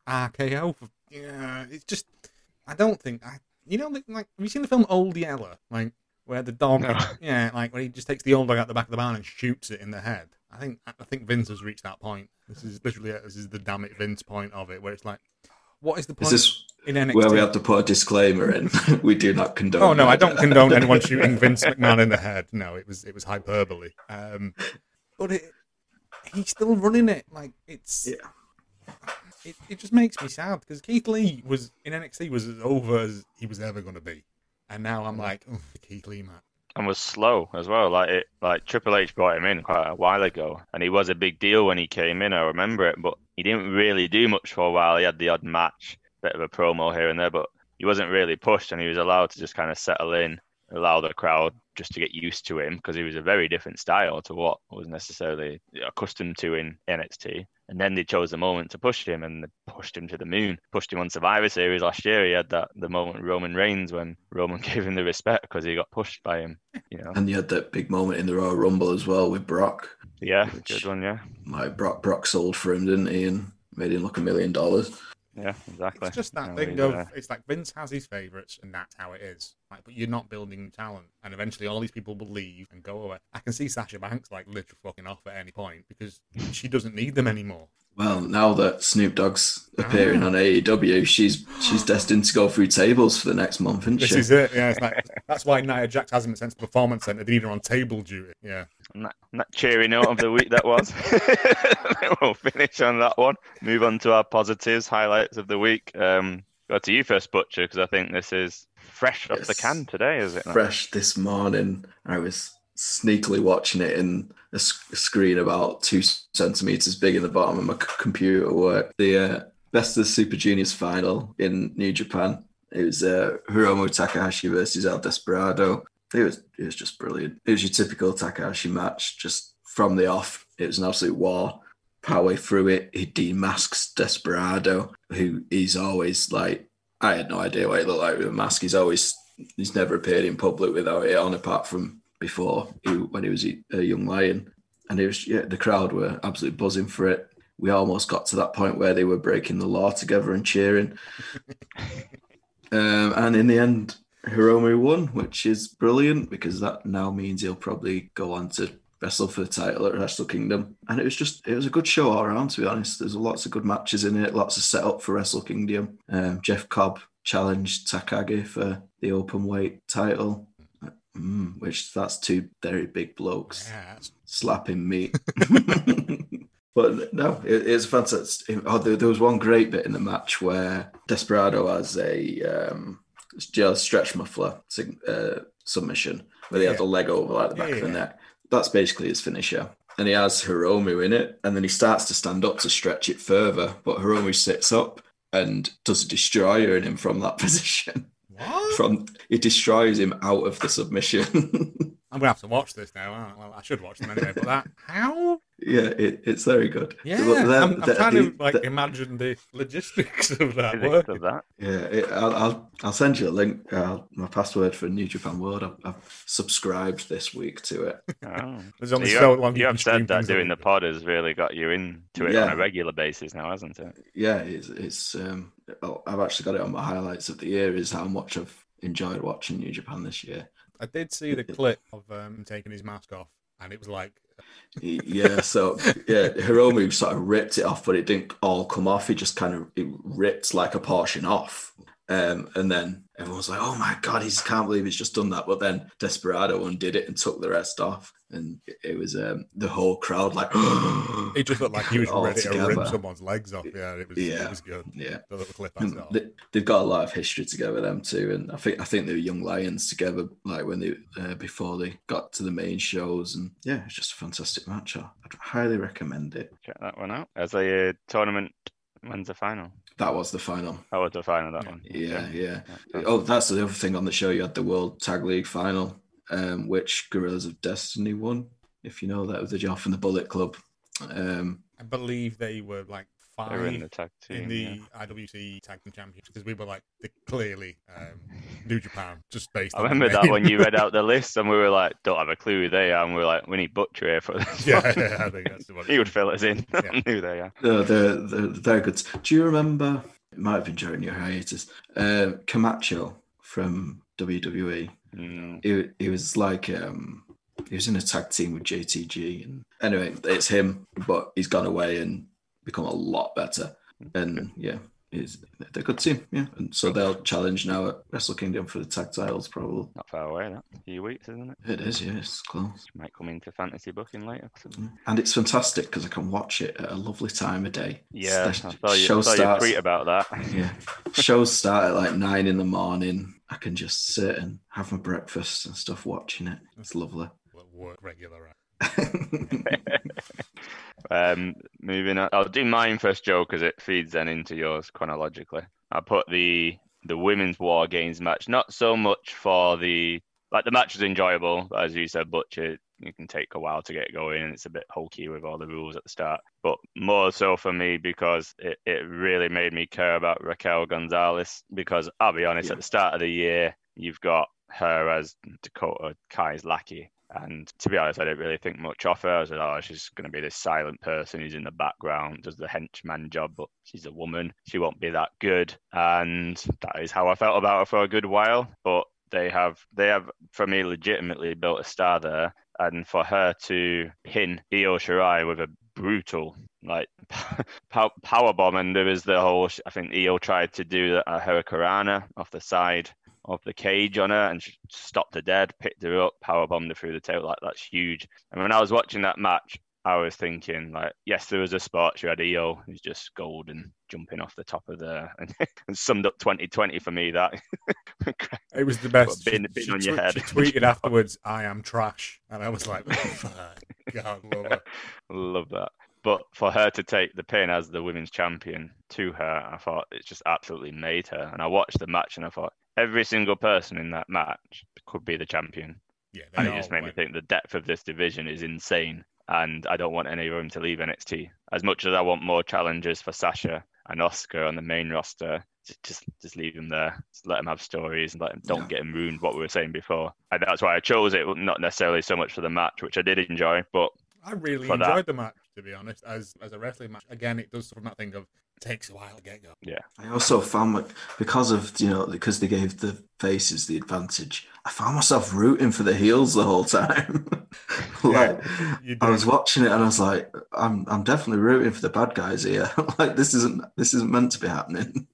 RKO. For, yeah, it's just I don't think I. You know, like, have you seen the film Old Yeller? Like where the dog, No. yeah, like where he just takes the old dog out the back of the barn and shoots it in the head. I think I think Vince has reached that point. This is literally this is the damn it Vince point of it, where it's like, what is the Is point this in NXT? where we have to put a disclaimer in? we do not condone. Oh no, I don't condone anyone shooting Vince McMahon in the head. No, it was it was hyperbole. Um, but it, he's still running it. Like it's Yeah. it, it just makes me sad because Keith Lee was in NXT was as over as he was ever going to be, and now I'm like, "Ugh, Keith Lee, man. and was slow as well. Like it, like Triple H brought him in quite a while ago, and he was a big deal when he came in. I remember it, but he didn't really do much for a while. He had the odd match, bit of a promo here and there, but he wasn't really pushed, and he was allowed to just kind of settle in, allow the crowd just to get used to him because he was a very different style to what was necessarily accustomed to in NXT. And then they chose the moment to push him, and they pushed him to the moon. Pushed him on Survivor Series last year. He had that the moment Roman Reigns when Roman gave him the respect because he got pushed by him. You know, And you had that big moment in the Royal Rumble as well with Brock. Yeah, good one. Yeah, My Brock, Brock sold for him, didn't he? And made him look a million dollars. Yeah, exactly. It's just that Yeah, thing we, of it's like Vince has his favorites, and that's how it is. Like, but you're not building talent, and eventually all these people will leave and go away. I can see Sasha Banks like literally fucking off at any point because she doesn't need them anymore. Well, now that Snoop Dogg's ah. appearing on AEW, she's she's destined to go through tables for the next month, isn't This she? is it. Yeah, it's like that's why Nia Jax hasn't been sent to performance center. They need her on table duty. Yeah. And that, and that cheery note of the week that was. we'll finish on that one. Move on to our positives, highlights of the week. Um, go to you first, Butcher, because I think this is fresh off the can today, is it? not? Fresh this morning, I was sneakily watching it in a screen about two centimeters big in the bottom of my computer work. The uh, best of the Super Juniors final in New Japan. It was uh, Hiromu Takahashi versus El Desperado. It was it was just brilliant. It was your typical Takahashi match, just from the off. It was an absolute war. Partway through it, he demasks Desperado, who he's always like. I had no idea what he looked like with a mask. He's always he's never appeared in public without it on, apart from before he, when he was a a young lion. And it was yeah, the crowd were absolutely buzzing for it. We almost got to that point where they were breaking the law together and cheering. um, and in the end, Hiromu won, which is brilliant because that now means he'll probably go on to wrestle for the title at Wrestle Kingdom. And it was just it was a good show all around. To be honest, there's lots of good matches in it, lots of setup for Wrestle Kingdom. Um, Jeff Cobb challenged Takagi for the open weight title. Mm, which that's two very big blokes Yeah. slapping meat. but no, it, it's fantastic. Oh, there, there was one great bit in the match where Desperado has a um, just stretch muffler uh, submission where they have Yeah. the leg over like the back Yeah, of the yeah. neck. That's basically his finisher. And he has Hiromu in it, and then he starts to stand up to stretch it further. But Hiromu sits up and does a destroyer in him from that position. What? From he destroys him out of the submission. I'm gonna have to watch this now. aren't I? Well, I should watch them anyway. But that how? Yeah, it, it's very good. Yeah, But the- I'm, I'm the- trying the- to like the- imagine the logistics of that Physics work. of that. yeah, it, I'll, I'll I'll send you a link. Uh, my password for New Japan World. I've, I've subscribed this week to it. Oh. So you, so have, long you have said that doing the pod has really got you into it Yeah. on a regular basis now, hasn't it? Yeah, it's it's. Um, oh, I've actually got it on my highlights of the year. Is how much I've enjoyed watching New Japan this year. I did see the clip of um, taking his mask off, and it was like, yeah, so yeah, Hiromu sort of ripped it off, but it didn't all come off. He just kind of it ripped like a portion off. Um, and then everyone was like, "Oh my god, he can't believe he's just done that!" But then Desperado undid it and took the rest off, and it, it was um, the whole crowd like. it just looked like he was all ready to rip someone's legs off. Yeah, it was. Yeah. It was good. Yeah, The little clip I And saw. they, they've got a lot of history together, them too, and I think I think they were young lions together, like when they uh, before they got to the main shows, and yeah, it's just a fantastic match. I- I'd highly recommend it. Check that one out. As a uh, tournament, when's the final? That was the final. That was the final, that one. Yeah, yeah. Yeah. Oh, that's the other thing on the show. You had the World Tag League final, um, which Guerrillas of Destiny won. If you know that, with the Joff and the Bullet Club. Um, I believe they were like They were in the tag team. in the IWC Tag Team Championships because we were like the, clearly um, New Japan, just based. I on remember that when you read out the list and we were like, don't have a clue who they are. And we were like, we need Butcher here for this. yeah, one." yeah, I think that's the one. he would fill us in. Yeah. I knew they are. no, they're, they're very good. Do you remember? It might have been during your hiatus. Uh, Camacho from WWE. He, he was like um, he was in a tag team with JTG, and anyway, it's him, but he's gone away and become a lot better. Mm-hmm. And yeah, is they're a good team. Yeah, and so they'll challenge now at Wrestle Kingdom for the tag titles. Probably not far away, that. A few weeks, isn't it? it is. Yeah, it's close. Might come into fantasy booking later. possibly. Mm. And it's fantastic because I can watch it at a lovely time of day. Yeah, I saw you, show I saw you starts- tweet about that. Yeah, shows start at like nine in the morning. I can just sit and have my breakfast and stuff watching it. It's mm. lovely. Will work regular. Um, moving on, I'll do mine first, Joe, because it feeds then into yours chronologically. I put the the women's war games match, not so much for the like the match was enjoyable, but as you said, Butcher, it can take a while to get going, and it's a bit hokey with all the rules at the start. But more so for me because it, it really made me care about Raquel Gonzalez. Because I'll be honest, Yeah. at the start of the year, you've got her as Dakota Kai's lackey. And to be honest, I didn't really think much of her. I like, oh, she's going to be this silent person who's in the background, does the henchman job, but she's a woman. She won't be that good. And that is how I felt about her for a good while. But they have, they have, for me, legitimately built a star there. And for her to pin Io Shirai with a brutal like power bomb, and there was the whole. I think Io tried to do a hurricanrana off the side of the cage on her, and she stopped her dead, picked her up, power bombed her through the tail. Like that's huge. And when I was watching that match, I was thinking like, yes, there was a spot. You had Io who's just golden jumping off the top of the and, and summed up 2020 for me. That it was the best. Been, been she, on your head. She tweeted afterwards, "I am trash," and I was like, oh, God, love, love that. But for her to take the pin as the women's champion to her, I thought it just absolutely made her. And I watched the match and I thought every single person in that match could be the champion. Yeah, and it just made went. me think the depth of this division is insane. And I don't want any room to leave NXT. As much as I want more challenges for Sasha and Asuka on the main roster, just just leave them there. Just let them have stories and let them don't yeah. get them ruined. What we were saying before, and that's why I chose it. Not necessarily so much for the match, which I did enjoy, but I really enjoyed that. the match to be honest. As as a wrestling match, again, it does from that thing of takes a while to get going. Yeah. I also found like because of you know because they gave the faces the advantage. I found myself rooting for the heels the whole time. like yeah, I was watching it and I was like, I'm I'm definitely rooting for the bad guys here. like this isn't this isn't meant to be happening.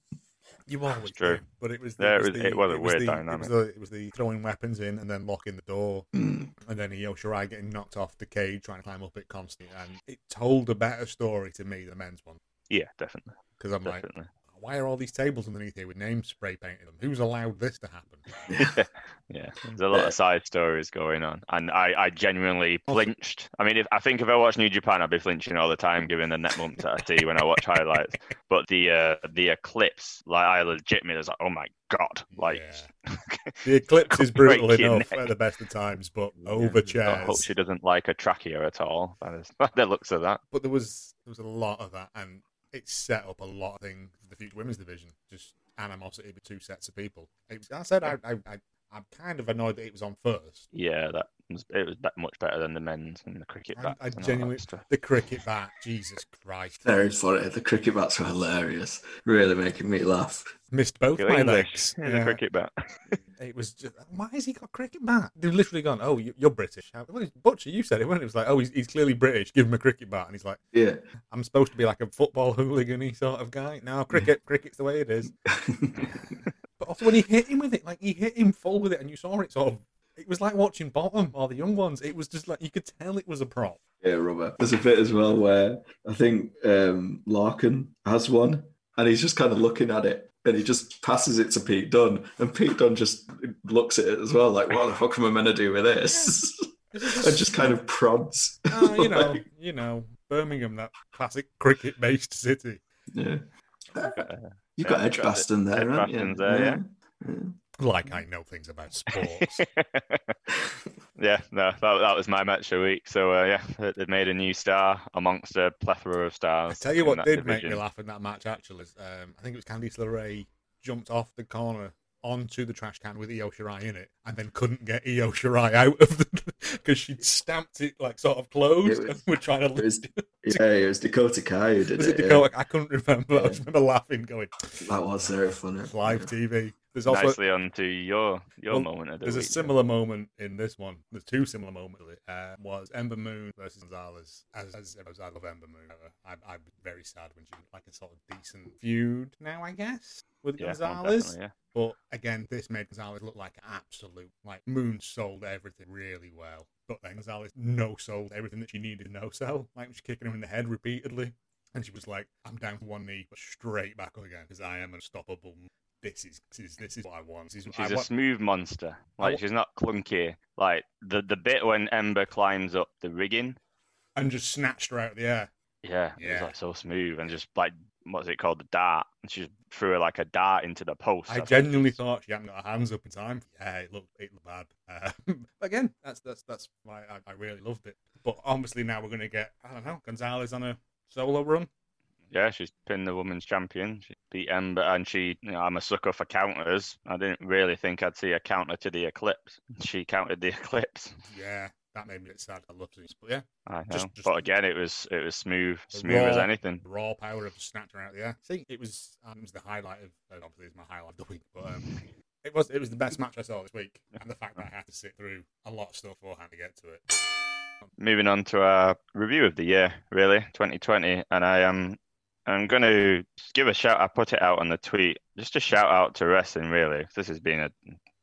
You always true, but it was the, yeah, it was, the, it was a it weird the, dynamic. It was, the, it was the throwing weapons in and then locking the door, mm. and then Io Shirai getting knocked off the cage trying to climb up it constantly, and it told a better story to me than the men's one. Yeah, definitely. Because I'm definitely. like, why are all these tables underneath here with names spray painted them? Who's allowed this to happen? yeah, yeah. There's a lot of side stories going on, and I, I genuinely flinched. I mean, if I think if I watch New Japan, I'd be flinching all the time, given the net bumps that I see when I watch highlights. But the uh, the eclipse, like I legitimately was like, oh my god, like yeah. the eclipse is brutal enough neck. at the best of times, but over chairs. I hope she doesn't like a trachea at all. That is the looks of that. But there was there was a lot of that, and it set up a lot of things for the future women's division. Just animosity between two sets of people. I said I, I, I, I'm kind of annoyed that it was on first. Yeah, that was, it was much better than the men's and the cricket bat. I, I genuinely the cricket bat. Jesus Christ! Very funny. The cricket bats were hilarious. Really making me laugh. Missed both my legs. Yeah, the cricket bat. it was just why has he got cricket bat? They've literally gone. Oh, you're British. Butcher, you said it. When it was like, oh, he's, he's clearly British. Give him a cricket bat, and he's like, yeah, I'm supposed to be like a football hooligan sort of guy. No, cricket, cricket's the way it is. but also when he hit him with it, like he hit him full with it, and you saw it sort of it was like watching Bottom or the young ones. It was just like you could tell it was a prop. Yeah, Robert. There's a bit as well where I think um, Lorcan has one, and he's just kind of looking at it, and he just passes it to Pete Dunne, and Pete Dunne just looks at it as well, like, "What the fuck am I meant to do with this?" and just kind of prods. Uh, you know, you know, Birmingham, that classic cricket-based city. Yeah. You've got Edgbaston there, haven't you? There, yeah. yeah. Like I know things about sports. yeah, no, that, that was my match of the week. So uh, yeah, they made a new star amongst a plethora of stars. I tell you what did division. make me laugh in that match actually is um, I think it was Candice LeRae jumped off the corner onto the trash can with Io Shirai in it, and then couldn't get Io Shirai out of the because she'd stamped it like sort of closed, was, and we're trying to. It was, yeah, it was Dakota Kai who did was it. it Dakota? Yeah. I couldn't remember. Yeah. I just remember laughing, going. That was very funny. Live TV. There's also nicely onto your your well, moment. Of the there's week, a similar moment in this one. There's two similar moments. Uh, was Ember Moon versus Gonzalez. As, as, as I love Ember Moon, I, I'm very sad when she like a sort of decent feud now, I guess, with yeah, Gonzalez. Yeah. But again, this made Gonzalez look like absolute like Moon sold everything really well. But then Gonzalez no sold everything that she needed to no sell. Like was kicking him in the head repeatedly. And she was like, I'm down for one knee, but straight back up again because I am unstoppable this is this is this is what I want. Is, she's I a want... smooth monster. Like she's not clunky. Like the the bit when Ember climbs up the rigging and just snatched her out of the air. Yeah, yeah. it was like so smooth and just like what's it called, the dart, and she just threw her like a dart into the post. I genuinely thought she hadn't got her hands up in time. Yeah, it looked it looked bad. Uh, again, that's that's that's why I, I really loved it. But obviously now we're gonna get I don't know Gonzalez on a solo run yeah, she's pinned the women's champion. She beat Ember, and she, you know, I'm a sucker for counters. I didn't really think I'd see a counter to the Eclipse. She countered the Eclipse. Yeah, that made me a bit sad. I love these, but yeah, I know. Just- just- but again, it was it was smooth, smooth as anything. raw power of the snatcher out there. See, it was um, it was the highlight of obviously it's my highlight of the week, but um, it was it was the best match I saw this week, and the fact that I had to sit through a lot of stuff beforehand to get to it. Moving on to our review of the year, really, 2020, and I am I'm going to give a shout. I put it out on the tweet, just a shout out to wrestling, Really, This has been an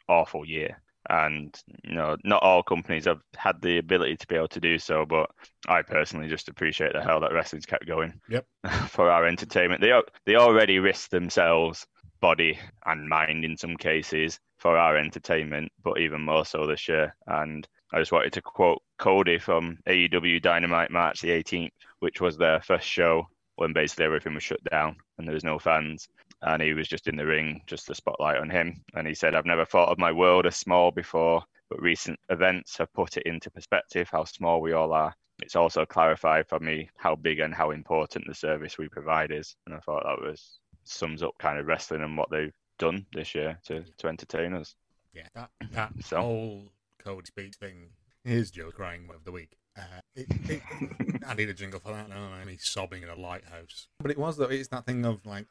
awful year, and you know, not all companies have had the ability to be able to do so. But I personally just appreciate the hell that wrestling's kept going. Yep. for our entertainment, they they already risk themselves, body and mind in some cases, for our entertainment, but even more so this year. And I just wanted to quote Cody from AEW Dynamite March the 18th, which was their first show when basically everything was shut down and there was no fans. And he was just in the ring, just the spotlight on him. And he said, I've never thought of my world as small before, but recent events have put it into perspective how small we all are. It's also clarified for me how big and how important the service we provide is. And I thought that was sums up kind of wrestling and what they've done this year to, to entertain us. Yeah, that that So? whole code speech thing. Here's Joe crying of the week. Uh, it, it, I need a jingle for that now. And he's sobbing in a lighthouse. But it was though. It's that thing of like,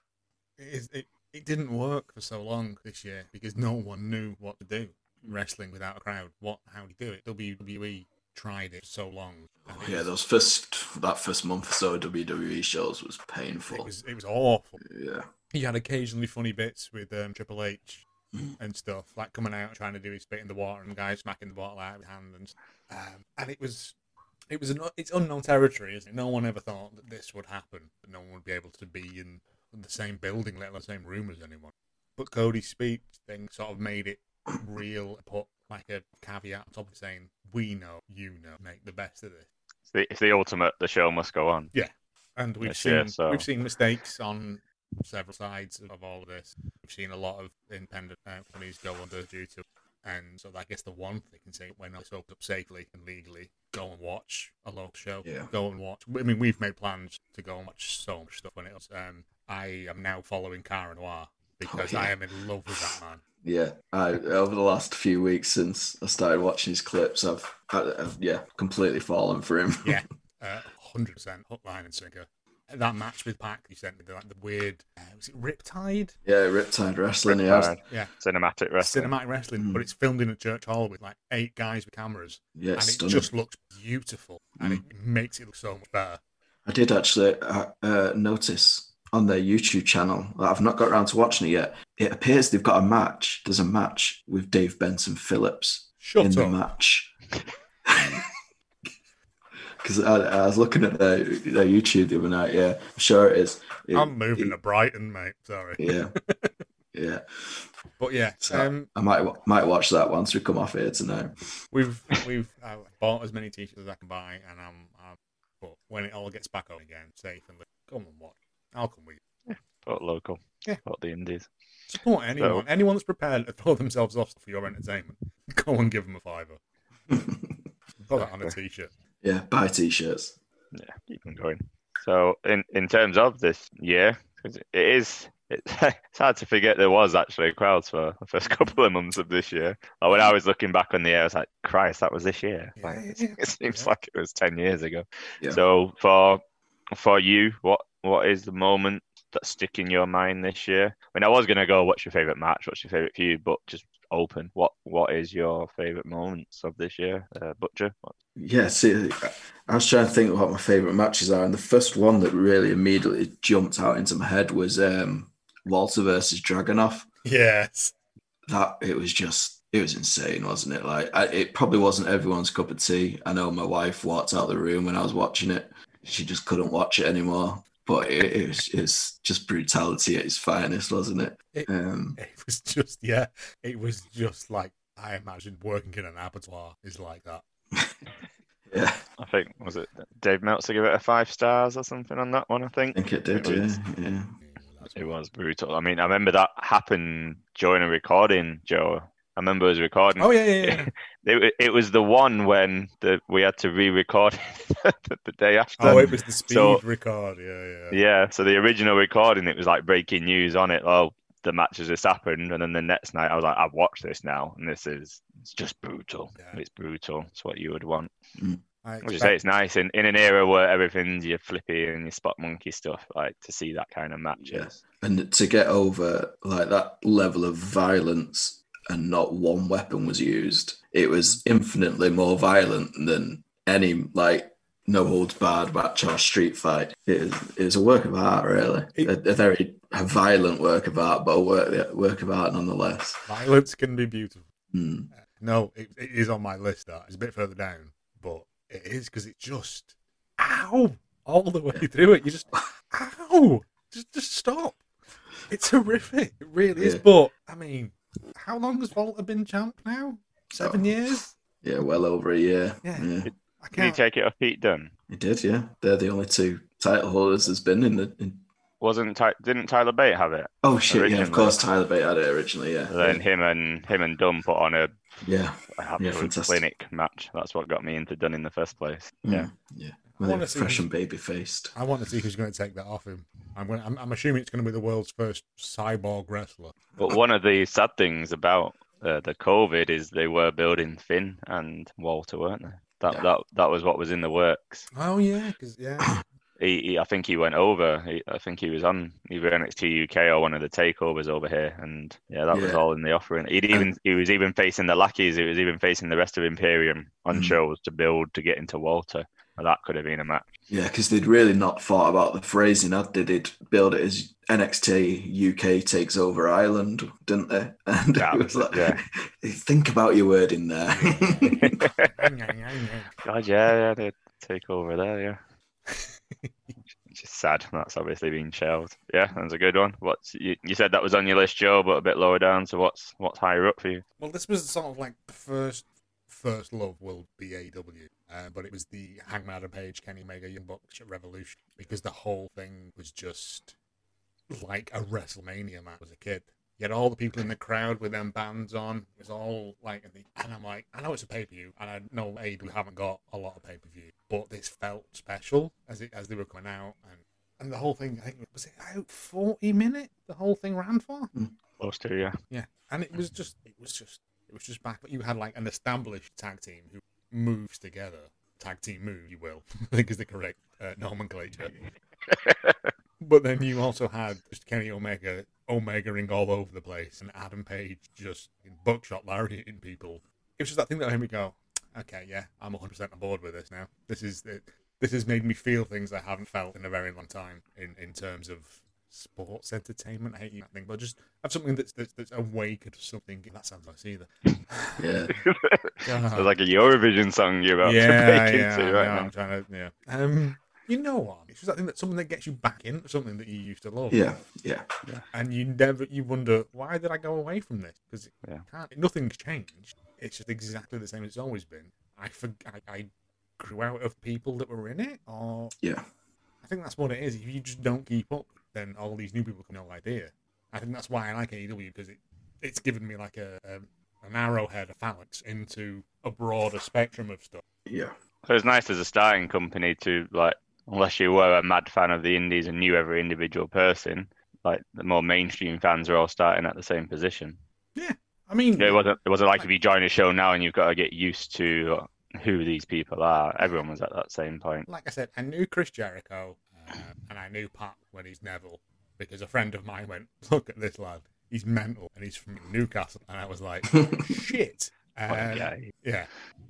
it, is- it it didn't work for so long this year because no one knew what to do. Wrestling without a crowd. What? How do you do it? WWE tried it so long. and it Yeah, those first that first month or so of WWE shows was painful. It was it was awful. Yeah. He had occasionally funny bits with um, Triple H Mm. and stuff, like coming out trying to do his bit in the water and the guy smacking the bottle out with his hand, and um, and it was it was an, it's unknown territory, isn't it? No one ever thought that this would happen, that no one would be able to be in the same building, let alone the same room as anyone. But Cody's speech thing sort of made it real, put like a caveat on top of saying, "We know, you know, make the best of this." It's the, it's the ultimate, the show must go on. Yeah, and we've seen yeah, so- we've seen mistakes on several sides of all of this. We've seen a lot of independent uh, companies go under due to, and so I guess the one they can say when it's opened up safely and legally, go and watch a local show. Yeah. Go and watch. I mean, we've made plans to go and watch so much stuff when it was. Um, I am now following Cara Noir because yeah. I am in love with that man. Yeah, I, over the last few weeks since I started watching his clips, I've, I, I've yeah completely fallen for him. Yeah. Uh, Hundred percent hook, line, and sinker. That match with Pac, you sent me the, like, the weird. Uh, was it Riptide? yeah, Riptide Wrestling. Yeah, Riptide, Yeah. Cinematic wrestling. cinematic wrestling, Mm. but it's filmed in a church hall with like eight guys with cameras, yeah, and it's it stunning. just looks beautiful, and Mm. it makes it look so much better. I did actually uh, uh, notice on their YouTube channel. I've not got around to watching it yet. It appears they've got a match. There's a match with Dave Benson Phillips Shut in the match. Because I, I was looking at their, their YouTube the other night. Yeah, I'm sure it is. It- I'm moving it- to Brighton, mate. Sorry, yeah, yeah. but yeah, So um, I might might watch that once we come off here tonight. we've we've uh, bought as many t-shirts as I can buy, and I'm, I'm but when it all gets back on again, safe and li- come and watch. I'll come with you. But local. Yeah. But the indies. Support anyone, anyone that's prepared to throw themselves off for your entertainment. Go and give them a fiver. Put that on a t-shirt. Yeah, buy t-shirts. Yeah, keep them going. So in in terms of this year, 'cause it is it, it's hard to forget there was actually crowds for the first couple of months of this year. Like when I was looking back on the year, I was like, Christ, that was this year. Like, Yeah. it seems Yeah. like it was ten years ago. Yeah. So for for you, what what is the moment that stick in your mind this year? I mean, I was gonna go, what's your favorite match? What's your favorite feud? But just open. What what is your favorite moments of this year, uh, Butcher? Yeah, see, I was trying to think of what my favourite matches are, and the first one that really immediately jumped out into my head was um, Walter versus Dragunov. Yes. That it was just, it was insane, wasn't it? Like, I, it probably wasn't everyone's cup of tea. I know my wife walked out of the room when I was watching it; she just couldn't watch it anymore. But it, it was, it's just brutality at its finest, wasn't it? It- Um, It was just yeah. It was just like I imagine working in an abattoir is like that. yeah, I think was it Dave Meltzer gave it a five stars or something on that one. I think I think it did. It was- Yeah, yeah. It was brutal. I mean, I remember that happened during a recording, Joe. I remember us recording. Oh yeah, yeah, yeah. It, it was the one when the, we had to re-record it the, the day after. Oh, it was the speed So- record. Yeah, yeah. Yeah, so the original recording, it was like breaking news on it. Oh, the match as this happened, and then the next night I was like, I've watched this now, and this is it's just brutal. Yeah. It's brutal. It's what you would want. Mm. I As you say, it's nice in, in an era where everything's your flippy and your spot monkey stuff. Like to see that kind of matches. Yeah. And to get over like that level of violence and not one weapon was used, it was infinitely more violent than any like no holds barred match or street fight. It is, it is a work of art, really. It- a, a very a violent work of art, but a work, work of art nonetheless. violence can be beautiful. Hmm. No, it, it is on my list. That it's a bit further down, but it is because it just ow all the way through it. You just ow, just just stop. It's horrific. It really is. But I mean, how long has Walter been champ now? Seven Oh. years. Yeah, well over a year. Yeah. yeah. I Can you take it off Pete Dunne? He did, yeah. They're the only two title holders there's been in the. In... Wasn't Ty- didn't Tyler Bate have it? Oh shit! Yeah, of course Tyler Bate had it originally. Yeah, Then him and him and Dunne put on a yeah, absolute fantastic. clinic match. That's what got me into Dunne in the first place. Mm, Yeah. yeah. I they're wanna fresh and baby faced. I want to see who's going to take that off him. I'm, going I'm, I'm assuming it's going to be the world's first cyborg wrestler. But one of the sad things about uh, the COVID is they were building Finn and Walter, weren't they? That Yeah. that that was what was in the works. Oh yeah, because yeah, He, he, I think he went over. He, I think he was on either NXT UK or one of the takeovers over here, and yeah, that was all in the offering. He'd even he was even facing the lackeys. He was even facing the rest of Imperium on Mm. shows to build to get into Walter. And that could have been a match. Yeah, because they'd really not thought about the phrasing, had they? They'd build it as NXT UK takes over Ireland, didn't they? And That it was was like, yeah. think about your word in there. God, yeah, yeah, they take over there, yeah. Which is sad. That's obviously been shelved. Yeah, that's a good one. What's you, you said that was on your list, Joe, but a bit lower down. So what's what's higher up for you? Well, this was sort of like the first first love will be AEW, uh, but it was the Hangman Page, Kenny Omega, Young Bucks Revolution because the whole thing was just like a WrestleMania match as a kid. You had all the people in the crowd with them bands on. It was all like, and I'm like, I know it's a pay per view, and I know AEW haven't got a lot of pay per view, but this felt special as it as they were coming out, and and the whole thing. I think was it out forty minutes. The whole thing ran for. Close to yeah. Yeah, and it was just it was just it was just back. But you had like an established tag team who moves together. Tag team move, you will. I think is the correct uh, nomenclature. but then you also had just Kenny Omega, Omegaing all over the place, and Adam Page just in buckshot lariating people. It was just that thing that made me go, okay, yeah, I'm 100 percent on board with this now. This is it. This has made me feel things I haven't felt in a very long time in, in terms of sports entertainment. I hate that thing, but just have something that's that's, that's awake to something. That sounds nice either. yeah. It's like a Eurovision song you're about to yeah, break yeah, into right know, now. I'm trying to, yeah. Um, you know what? It's just that thing that something that gets you back into something that you used to love. Yeah, yeah. yeah. And you never, you wonder why did I go away from this? Because Yeah. can't, nothing's changed. It's just exactly the same as it's always been. I for, I, I grew out of people that were in it, or Yeah. I think that's what it is. If you just don't keep up, then all these new people have no idea. I think that's why I like AEW because it it's given me like a, a an arrowhead, a phalanx into a broader spectrum of stuff. Yeah. So it's nice as a starting company to like, unless you were a mad fan of the indies and knew every individual person, like the more mainstream fans are all starting at the same position. Yeah, I mean, It wasn't. It wasn't like if you join a show now and you've got to get used to who these people are. Everyone was at that same point. like I said, I knew Chris Jericho uh, and I knew PAC when he's Neville because a friend of mine went, "Look at this lad, he's mental and he's from Newcastle," and I was like, "Shit." Um. Yeah.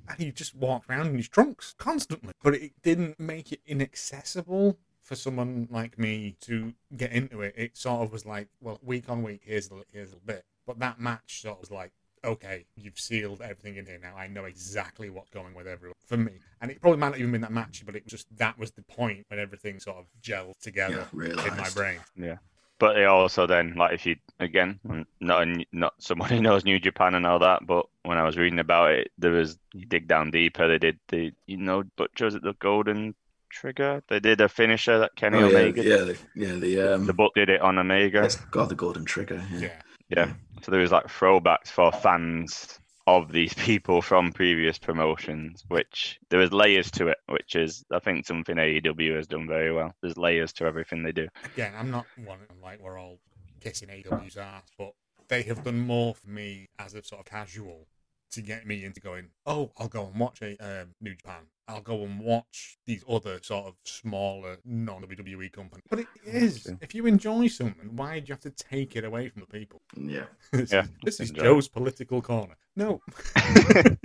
And he just walked around in his trunks constantly. But it didn't make it inaccessible for someone like me to get into it. It sort of was like, well, week on week, here's a, here's a bit. But that match sort of was like, okay, you've sealed everything in here now. I know exactly what's going with everyone for me. And it probably might not even been that match, but it was just that was the point when everything sort of gelled together Yeah, in my brain. Yeah. But it also then, like, if you again, I'm not a, not someone who knows New Japan and all that, but when I was reading about it, there was you dig down deeper. They did the you know butchers at the Golden Trigger. They did a finisher that Kenny Oh, yeah, Omega. yeah, the, yeah, the um, The book did it on Omega. it's got the golden trigger. Yeah, Yeah. Yeah. So there was like throwbacks for fans of these people from previous promotions, which there was layers to it, which is I think something AEW has done very well. There's layers to everything they do. Again, I'm not one I'm like we're all kissing AEW's ass, but they have done more for me as a sort of casual to get me into going, oh, I'll go and watch a um, New Japan. I'll go and watch these other sort of smaller non WWE companies. But it is, if you enjoy something, why do you have to take it away from the people? Yeah. this Yeah, is, this is. Joe's political corner. No.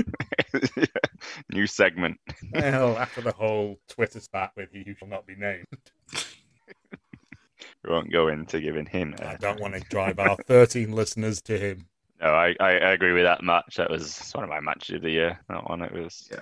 New segment. well, after the whole Twitter spat with you shall not be named, We won't go into giving him. I Uh, don't want to drive our 13 listeners to him. No, I, I, I agree with that match. That was one of my matches of the year. That one. It was. Yeah.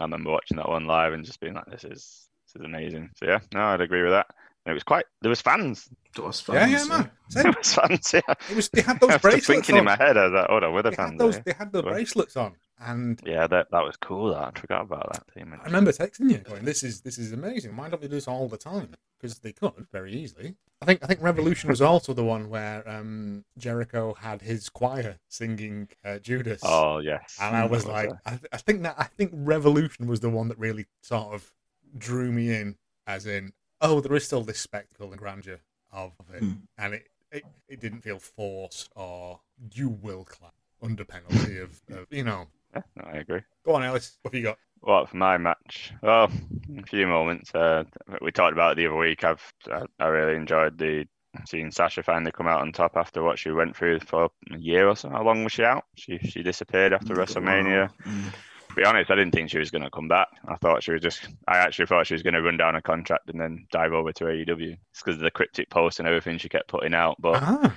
I remember watching that one live and just being like, "This is this is amazing." So yeah, no, I'd agree with that. And it was quite. There was fans. There was fans. Yeah, yeah, man. There Same. was fans. Yeah. It was. They had I those was bracelets thinking in my head. I was like, oh, "Hold on, where the They fans?" had those. They had the Well- bracelets on, and Yeah, that that was cool. That I forgot about that team. I remember texting you going, "This is this is amazing. Why don't they do this all the time?" Because they could very easily. I think I think Revolution was also the one where um, Jericho had his choir singing uh, Judas. Oh yes. And I was like, I, I think that I think Revolution was the one that really sort of drew me in, as in, oh, there is still this spectacle and grandeur of it, Hmm. and it, it it didn't feel forced or you will clap under penalty of, of you know. yeah, no, I agree. Go on, Alice. What have you got? What for my match? Well, a few moments. Uh, we talked about it the other week. I've I, I really enjoyed the seeing Sasha finally come out on top after what she went through for a year or so. How long was she out? She she disappeared after WrestleMania. Mm. To be honest, I didn't think she was going to come back. I thought she was just. I actually thought she was going to run down a contract and then dive over to AEW. It's because of the cryptic posts and everything she kept putting out. But Ah,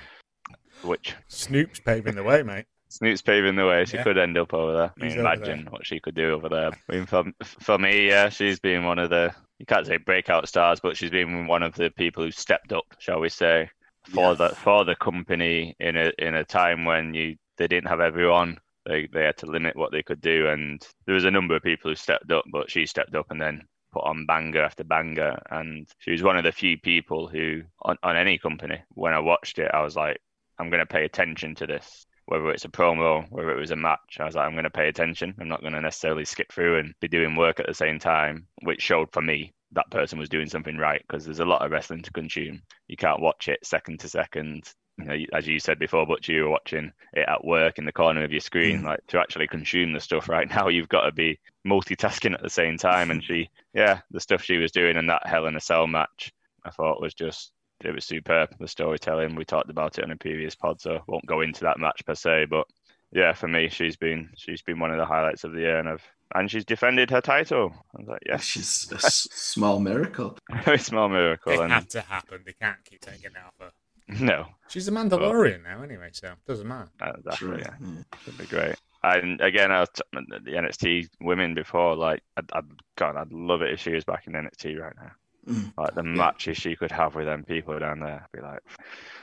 which Snoop's paving the way, mate. Snoop's paving the way. She Yeah. could end up over there. I mean, imagine what she could do over there. I mean, for, for me, yeah, she's been one of the, you can't say breakout stars, but she's been one of the people who stepped up, shall we say, for Yeah. the for the company in a in a time when you they didn't have everyone. They they had to limit what they could do, and there was a number of people who stepped up, but she stepped up and then put on banger after banger, and she was one of the few people who on, on any company. When I watched it, I was like, I'm going to pay attention to this whether it's a promo, whether it was a match. I was like, I'm going to pay attention. I'm not going to necessarily skip through and be doing work at the same time, which showed for me that person was doing something right because there's a lot of wrestling to consume. You can't watch it second to second. You know, as you said before, but you were watching it at work in the corner of your screen. Mm. Like to actually consume the stuff right now, you've got to be multitasking at the same time. And she, yeah, the stuff she was doing in that Hell in a Cell match, I thought was just it was superb. The storytelling we talked about it on a previous pod, so I won't go into that match per se. But yeah, for me, she's been she's been one of the highlights of the year, and I've and she's defended her title. I was like, yes, She's a s- small miracle. very small miracle. It And had to happen. They can't keep taking it off her. no, She's a Mandalorian now, anyway, so it doesn't matter. uh, exactly, True. yeah, Yeah. should be great. And again, I was t- the NXT women before, like, I'd, I'd, God, I'd love it if she was back in NXT right now. Mm. Like the matches she could have with them people down there, I'd be like,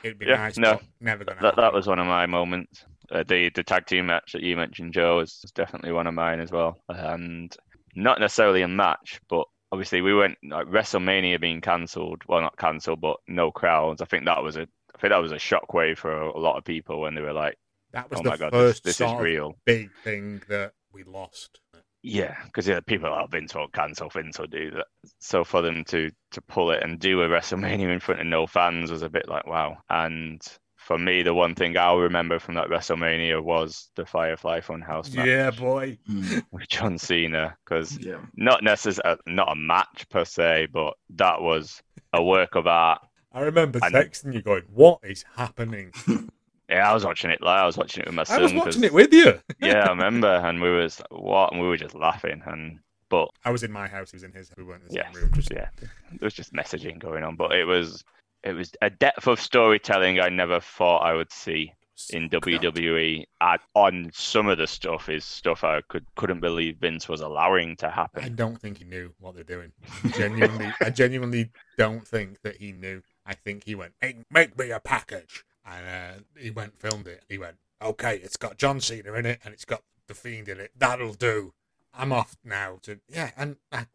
It'd be Yeah, nice, no. but never gonna that, happen. that was one of my moments. Uh, the the tag team match that you mentioned, Joe, is is definitely one of mine as well. And not necessarily a match, but obviously we went like WrestleMania being cancelled. Well, not cancelled, but no crowds. I think that was a I think that was a shockwave for a, a lot of people when they were like, That was "Oh the my god, this, first this is real." big thing that we lost. Yeah, because yeah, people are Vince won't cancel, Vince will do that. So for them to to pull it and do a WrestleMania in front of no fans was a bit like wow. And for me, the one thing I'll remember from that WrestleMania was the Firefly Funhouse match Yeah, boy. Mm. with John Cena, because Yeah. not necessarily not a match per se, but that was a work of art. I remember And- texting you going, "What is happening?" Yeah, I was watching it live. I was watching it with my son. I was watching it with you. yeah, I remember, and we was like, what, and we were just laughing, and but I was in my house. He was in his. We weren't in the yeah, same room. Just yeah, there was just messaging going on, but it was it was a depth of storytelling I never thought I would see in oh, WWE. I, on some of the stuff is stuff I could couldn't believe Vince was allowing to happen. I don't think he knew what they're doing. Genuinely, I genuinely don't think that he knew. I think he went, "Make, make me a package," and uh, he went filmed it. He went, "Okay, it's got John Cena in it, and it's got the Fiend in it. That'll do." I'm off now to yeah, and I,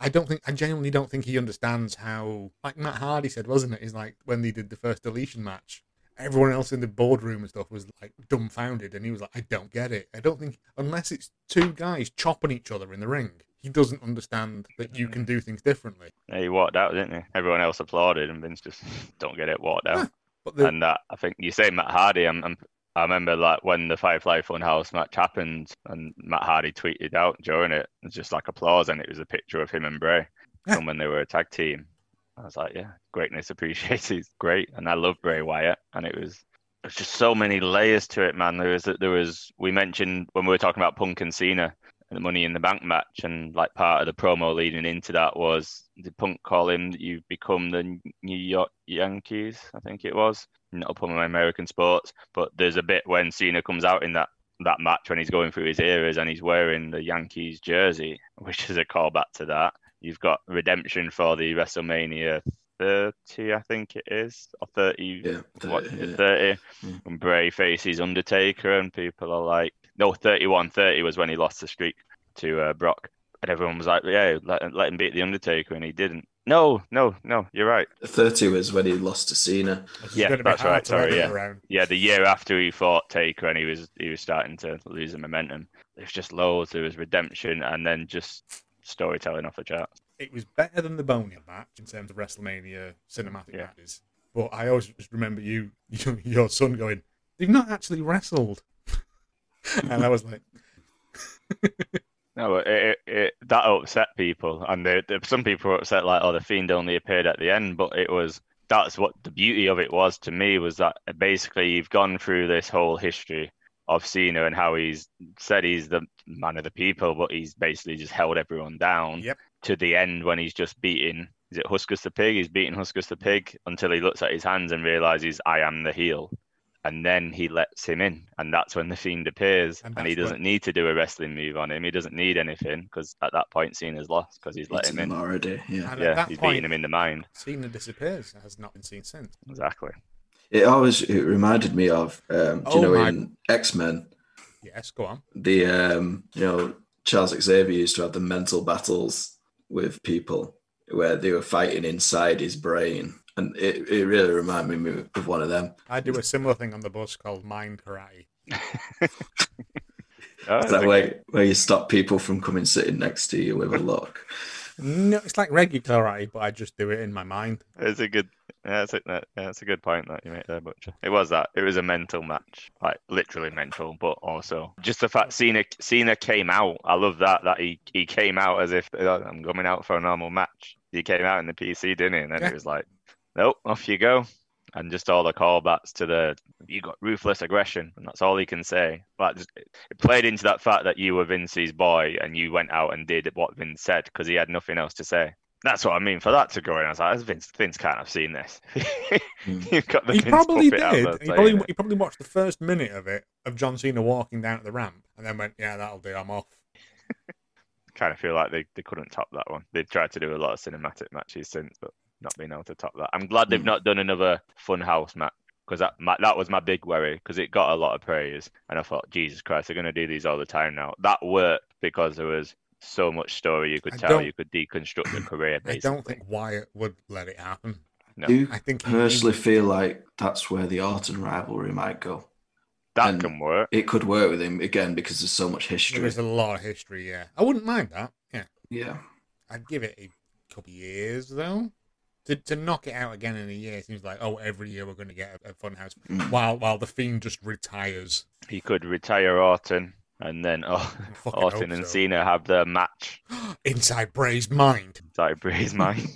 I don't think I genuinely don't think he understands how like Matt Hardy said, wasn't it? He's like when they did the first deletion match, everyone else in the boardroom and stuff was like dumbfounded, and he was like, I don't get it. I don't think unless it's two guys chopping each other in the ring, he doesn't understand that you can do things differently. Yeah, he walked out, didn't he? Everyone else applauded, and Vince just don't get it, walked out. The, and that I think you say Matt Hardy. I'm, I'm I remember like when the Firefly Funhouse match happened, and Matt Hardy tweeted out during it, it's just like applause, and it was a picture of him and Bray from when they were a tag team. I was like, yeah, greatness appreciated, great, and I love Bray Wyatt, and it was there's just so many layers to it, man. There was there was we mentioned when we were talking about Punk and Cena the Money in the Bank match, and like part of the promo leading into that was the Punk call him that you've become the New York Yankees? I think it was. Not up on my American sports, but there's a bit when Cena comes out in that that match when he's going through his eras and he's wearing the Yankees jersey, which is a callback to that. You've got redemption for the WrestleMania 30, I think it is, or 30, Yeah, what, 30, yeah. 30 Mm. when Bray faces Undertaker, and people are like, no, 31 30 was when he lost the streak to uh, Brock. And everyone was like, yeah, let, let him beat The Undertaker, and he didn't. No, no, no, you're right. 30 was when he lost to Cena. it's yeah, that's right, sorry, yeah. around. Yeah, the year after he fought Taker, and he was he was starting to lose the momentum. There's just loads. There was redemption, and then just storytelling off the chart. It was better than the Boneyard match in terms of WrestleMania cinematic Yeah. matches. But I always just remember you, you your son going, "They've not actually wrestled," and I was like, No, it, it, that upset people, and they, they- some people were upset like, "Oh, the fiend only appeared at the end," but it was that's what the beauty of it was to me was that basically you've gone through this whole history of Cena and how he's said he's the man of the people, but he's basically just held everyone down Yep. to the end when he's just beating. Is it Huskus the pig? He's beating Huskus the pig until he looks at his hands and realizes I am the heel, and then he lets him in, and that's when the fiend appears, And and, he doesn't need to do a wrestling move on him. He doesn't need anything because at that point Cena's lost because he's let Beaten him in. already. Yeah. and at Yeah, that he's point, beating him in the mind. Cena disappears. Has not been seen since. Exactly. It always it reminded me of um, do Oh you know my- in X Men Yes, go on. the um, you know Charles Xavier used to have the mental battles with people where they were fighting inside his brain, and it, it really reminded me of one of them. I do a similar thing on the bus called Mind Karate. Oh, Is that a- way where you stop people from coming sitting next to you with a look? No, it's like regular karate, but I just do it in my mind. It's a good. Yeah, that's a, that, yeah, that's a good point that you make there, Butcher. It was that. It was a mental match, like literally mental, but also just the fact Cena Cena came out. I love that that he he came out as if "Oh, I'm coming out for a normal match. He came out in the PC, didn't he? And then Yeah. it was like, nope, off you go. And just all the callbacks to the you got ruthless aggression, and that's all he can say. But just, it played into that fact that you were Vince's boy and you went out and did what Vince said because he had nothing else to say. That's what I mean. For that to go in, I was like, Vince, Vince can't have seen this. Mm. You've got the he Vince probably puppet out did. He probably, it. he probably watched the first minute of it of John Cena walking down at the ramp, and then went, "Yeah, that'll do. I'm off." kind of feel like they, they couldn't top that one. They've tried to do a lot of cinematic matches since, but not being able to top that. I'm glad they've Mm. not done another Funhouse match because that my, that was my big worry because it got a lot of praise, and I thought, Jesus Christ, they're going to do these all the time now. That worked because there was so much story you could I tell. You could deconstruct the career. I don't think Wyatt would let it happen. No. Do I think he- personally feel like that's where the Orton rivalry might go? that and- can work. It could work with him again because there's so much history. There's a lot of history. Yeah, I wouldn't mind that. Yeah, Yeah. I'd give it a couple years though. To, to knock it out again in a year seems like oh every year we're going to get a, a funhouse Mm. while while the fiend just retires. He could retire Orton, and then oh, Orton and so. Cena have their match. Inside Bray's mind. Inside Bray's mind.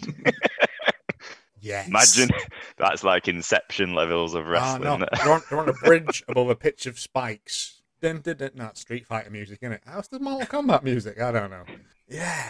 Yes. Imagine that's like Inception levels of Ah, wrestling. no, they're on, they're on a bridge above a pitch of spikes. Dun, dun, dun, not Street Fighter music, in it. How's the Mortal Kombat music? I don't know. Yeah.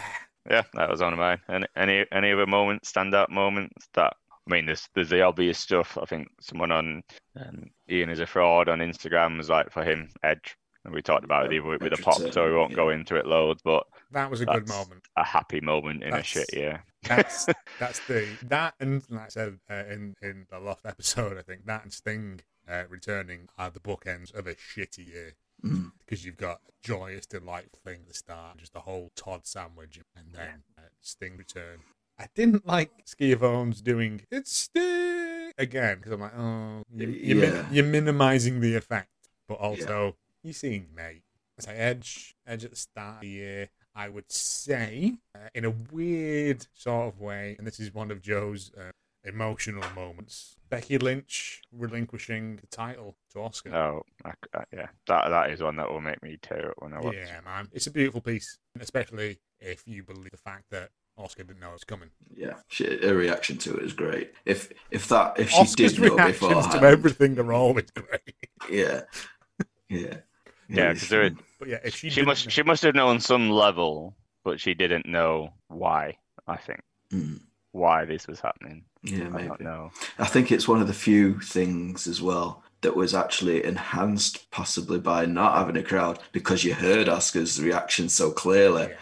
Yeah, that was one of mine. Any any any other moments, standout moments that I mean, there's there's the obvious stuff. I think someone on um, Ian is a fraud on Instagram was like for him Edge, and we talked about it Yeah, even with, with Edge the pop, so we won't go into it loads. But That was a good moment. a happy moment in That's- a shit year. That's that's the that and like I said uh, in in the last episode, I think that and Sting uh, returning are the bookends of a shitty year Mm. because you've got joyous, delightful thing at the start, just a whole Todd sandwich, and then uh, Sting return. I didn't like Schiavone's doing it's Sting again because I'm like, oh, you, you're, min- you're minimizing the effect, but also you seen mate. It's like Edge, Edge at the start of the year. I would say, uh, in a weird sort of way, and this is one of Joe's uh, emotional moments. Becky Lynch relinquishing the title to Asuka. Oh, I, I, yeah, that that is one that will make me tear up when I watch. Yeah, man, it's a beautiful piece, especially if you believe the fact that Asuka didn't know it was coming. Yeah, she, her reaction to it is great. If if that if she Asuka's did know reactions beforehand, to everything are always great. yeah, yeah, Yeah, it's 'cause there- fun. But yeah, if she, She must know- she must have known some level, but she didn't know why. I think Mm, why this was happening. yeah, I maybe. don't know. I think it's one of the few things as well that was actually enhanced possibly by not having a crowd because you heard Asuka's reaction so clearly. Yeah.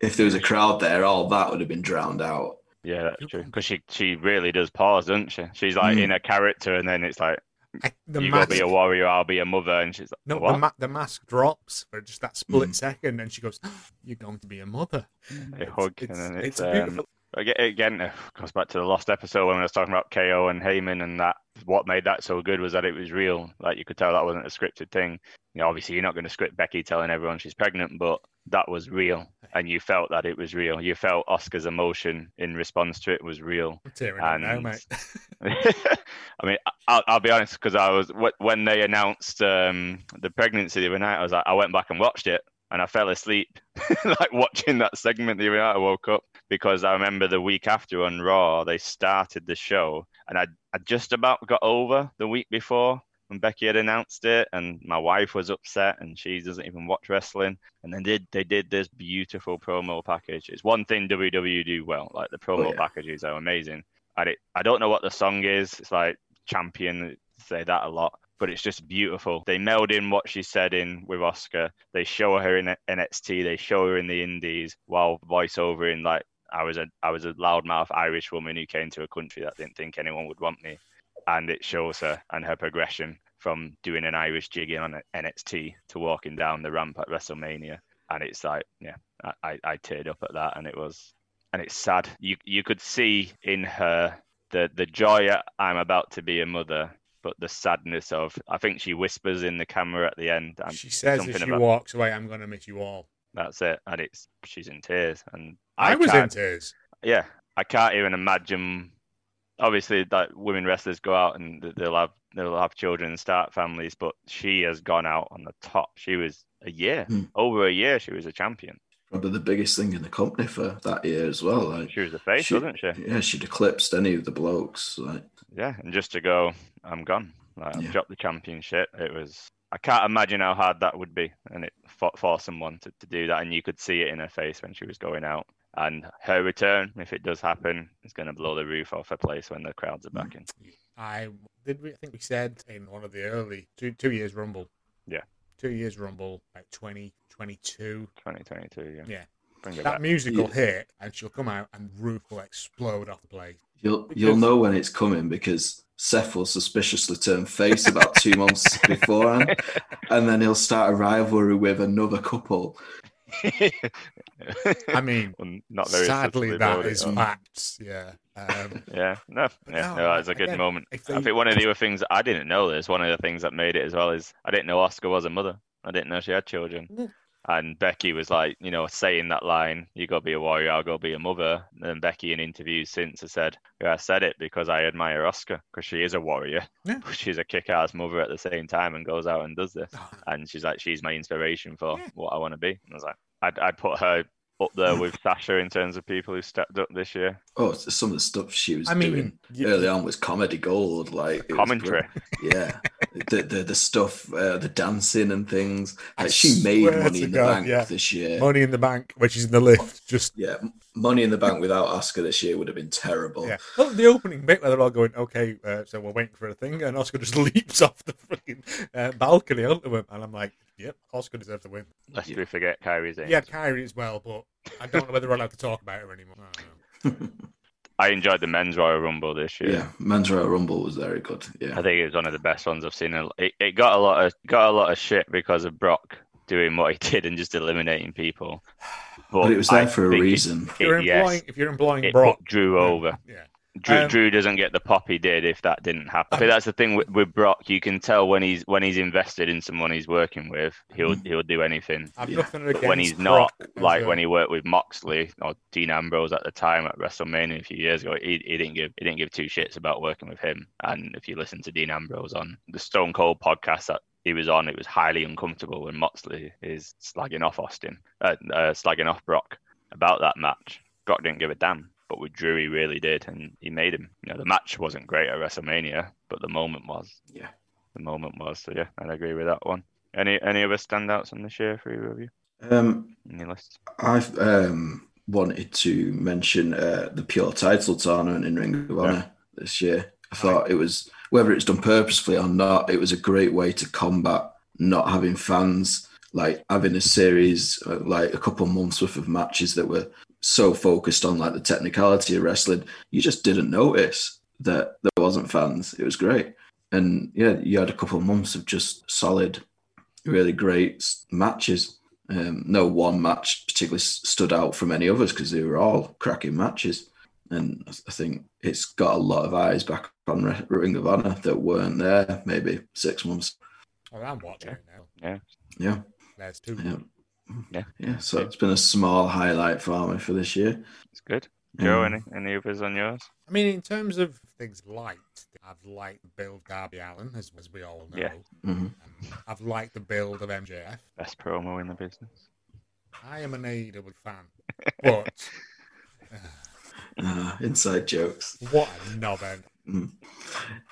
If there was a crowd there, all that would have been drowned out. Yeah, that's true. Because she she really does pause, doesn't she? She's like Mm. in a character, and then it's like I, the you mask, gotta be a warrior, I'll be a mother, and she's like, no, what? the, ma- the mask drops for just that split Mm. second, and she goes, "You're going to be a mother." They It's- hug, it's, and then it's it's, a um, beautiful. Aga- Again, it goes back to the last episode when I was talking about KO and Heyman, and that what made that so good was that it was real. Like you could tell that wasn't a scripted thing. You know, obviously you're not going to script Becky telling everyone she's pregnant, but that was real, and you felt that it was real. You felt Asuka's emotion in response to it was real. I'm now, mate. I mean, I'll, I'll be honest because I was when they announced um, the pregnancy the other night, I was like, I went back and watched it, and I fell asleep, like watching that segment the. I woke up because I remember the week after on Raw they started the show, and I I just about got over the week before when Becky had announced it, and my wife was upset, and she doesn't even watch wrestling. And then did they did this beautiful promo package. It's one thing WWE do well, like the promo oh, yeah. packages are amazing. It, I don't know what the song is. It's like champion, say that a lot, but it's just beautiful. They meld in what she said in with Asuka. They show her in NXT. They show her in the Indies while voiceover in like I was a I was a loudmouth Irish woman who came to a country that didn't think anyone would want me, and it shows her and her progression from doing an Irish jig on NXT to walking down the ramp at WrestleMania. And it's like, yeah, I, I, I teared up at that, and it was, and it's sad. You you could see in her the the joy I'm about to be a mother, but the sadness of I think she whispers in the camera at the end. And she says if something she about- walks away, I'm going to miss you all. that's it, and it's she's in tears, and I, was in tears. yeah, I can't even imagine. Obviously, that women wrestlers go out and they'll have they'll have children and start families, but she has gone out on the top. She was a year, Hmm. over a year. She was a champion. Probably the biggest thing in the company for that year as well. Like, She was a face, She- wasn't she? yeah, she'd eclipsed any of the blokes. Like, Yeah, and just to go, I'm gone. Like, I've Yeah. dropped the championship. It was. I can't imagine how hard that would be, and it for, for someone to, to do that, and you could see it in her face when she was going out. And her return, if it does happen, is going to blow the roof off her place when the crowds are Mm. back in. I did. We, I think we said in one of the early two two years Rumble. Yeah. two years Rumble, like 2022. 2022, yeah. Yeah. Bring it That back. music will Yeah. hit, and she'll come out, and roof will explode off the place. you'll Because- you'll know when it's coming because Seth will suspiciously turn face about two months beforehand, and then he'll start a rivalry with another couple. I mean, Well, not very sadly, that is that about it, is though. facts. Yeah. Um, Yeah, no, But yeah, no, no, it's a good again, moment. if I think one of the other things I didn't know this, one of the things that made it as well is I didn't know Asuka was a mother. I didn't know she had children. Yeah. And Becky was like, you know, saying that line, you got to be a warrior, I'll go be a mother. And Becky in interviews since has said, yeah, I said it because I admire Asuka because she is a warrior. Yeah. But she's a kick ass mother at the same time and goes out and does this. And she's like, she's my inspiration for Yeah. what I want to be. And I was like, I'd, I'd put her up there with Sasha in terms of people who stepped up this year. Oh, some of the stuff she was I mean, doing you- early on was comedy gold. Like it was Commentary. yeah, the, the the stuff, uh, the dancing and things. I Like she made money in the God, bank yeah. this year. Money in the bank, which is in the lift. Just Yeah, money in the bank without Asuka this year would have been terrible. yeah. Oh, the opening bit where they're all going, okay, uh, so we're waiting for a thing, and Asuka just leaps off the freaking uh, balcony onto him, and I'm like, yep, Asuka deserves the win. Lest Yeah. we forget Kairi's Yeah, Kyrie as well, but I don't know whether we're allowed to talk about her anymore. I don't know. I enjoyed the men's Royal Rumble this year. Yeah, Men's Royal Rumble was very good. Yeah, I think it was one of the best ones I've seen. It, it got a lot of got a lot of shit because of Brock doing what he did and just eliminating people. but it was there I for a think it- reason. If you're It- yes, if you're employing it Brock, put Drew over. yeah, Drew, Um, Drew doesn't get the pop he did if that didn't happen. I think that's the thing with, with Brock. You can tell when he's when he's invested in someone he's working with, he'll he'll do anything. I've Yeah. nothing against when he's not, Brock as like a- when he worked with Moxley or Dean Ambrose at the time at WrestleMania a few years ago, he, he didn't give he didn't give two shits about working with him. And if you listen to Dean Ambrose on the Stone Cold podcast that he was on, it was highly uncomfortable when Moxley is slagging off Austin, uh, uh, slagging off Brock about that match. Brock didn't give a damn, but with Drew he really did, and he made him. You know, the match wasn't great at WrestleMania, but the moment was. Yeah. The moment was. So yeah, I'd agree with that one. Any any other standouts on this year for either of you? Um, your list? I've um, wanted to mention uh, the pure title tournament in Ring of Honor this year. I thought it was, whether it's done purposefully or not, it was a great way to combat not having fans, like having a series, uh, like a couple months worth of matches that were so focused on like the technicality of wrestling, you just didn't notice that there wasn't fans. It was great. And yeah, you had a couple of months of just solid, really great matches. Um, no one match particularly stood out from any others because they were all cracking matches. And I- I think it's got a lot of eyes back on Re- Ring of Honor that weren't there maybe six months. Oh, I'm watching it now. Yeah, yeah, There's two. yeah, Yeah. yeah. So it's been a small highlight for me for this year. It's good. Joe, Um, any any others on yours? I mean, in terms of things liked, I've liked the build Darby Allin, as, as we all know. Yeah. mhm. Um, I've liked the build of MJF. Best promo in the business. I am an AEW fan, but Ah, inside jokes. what a knobhead. Mm.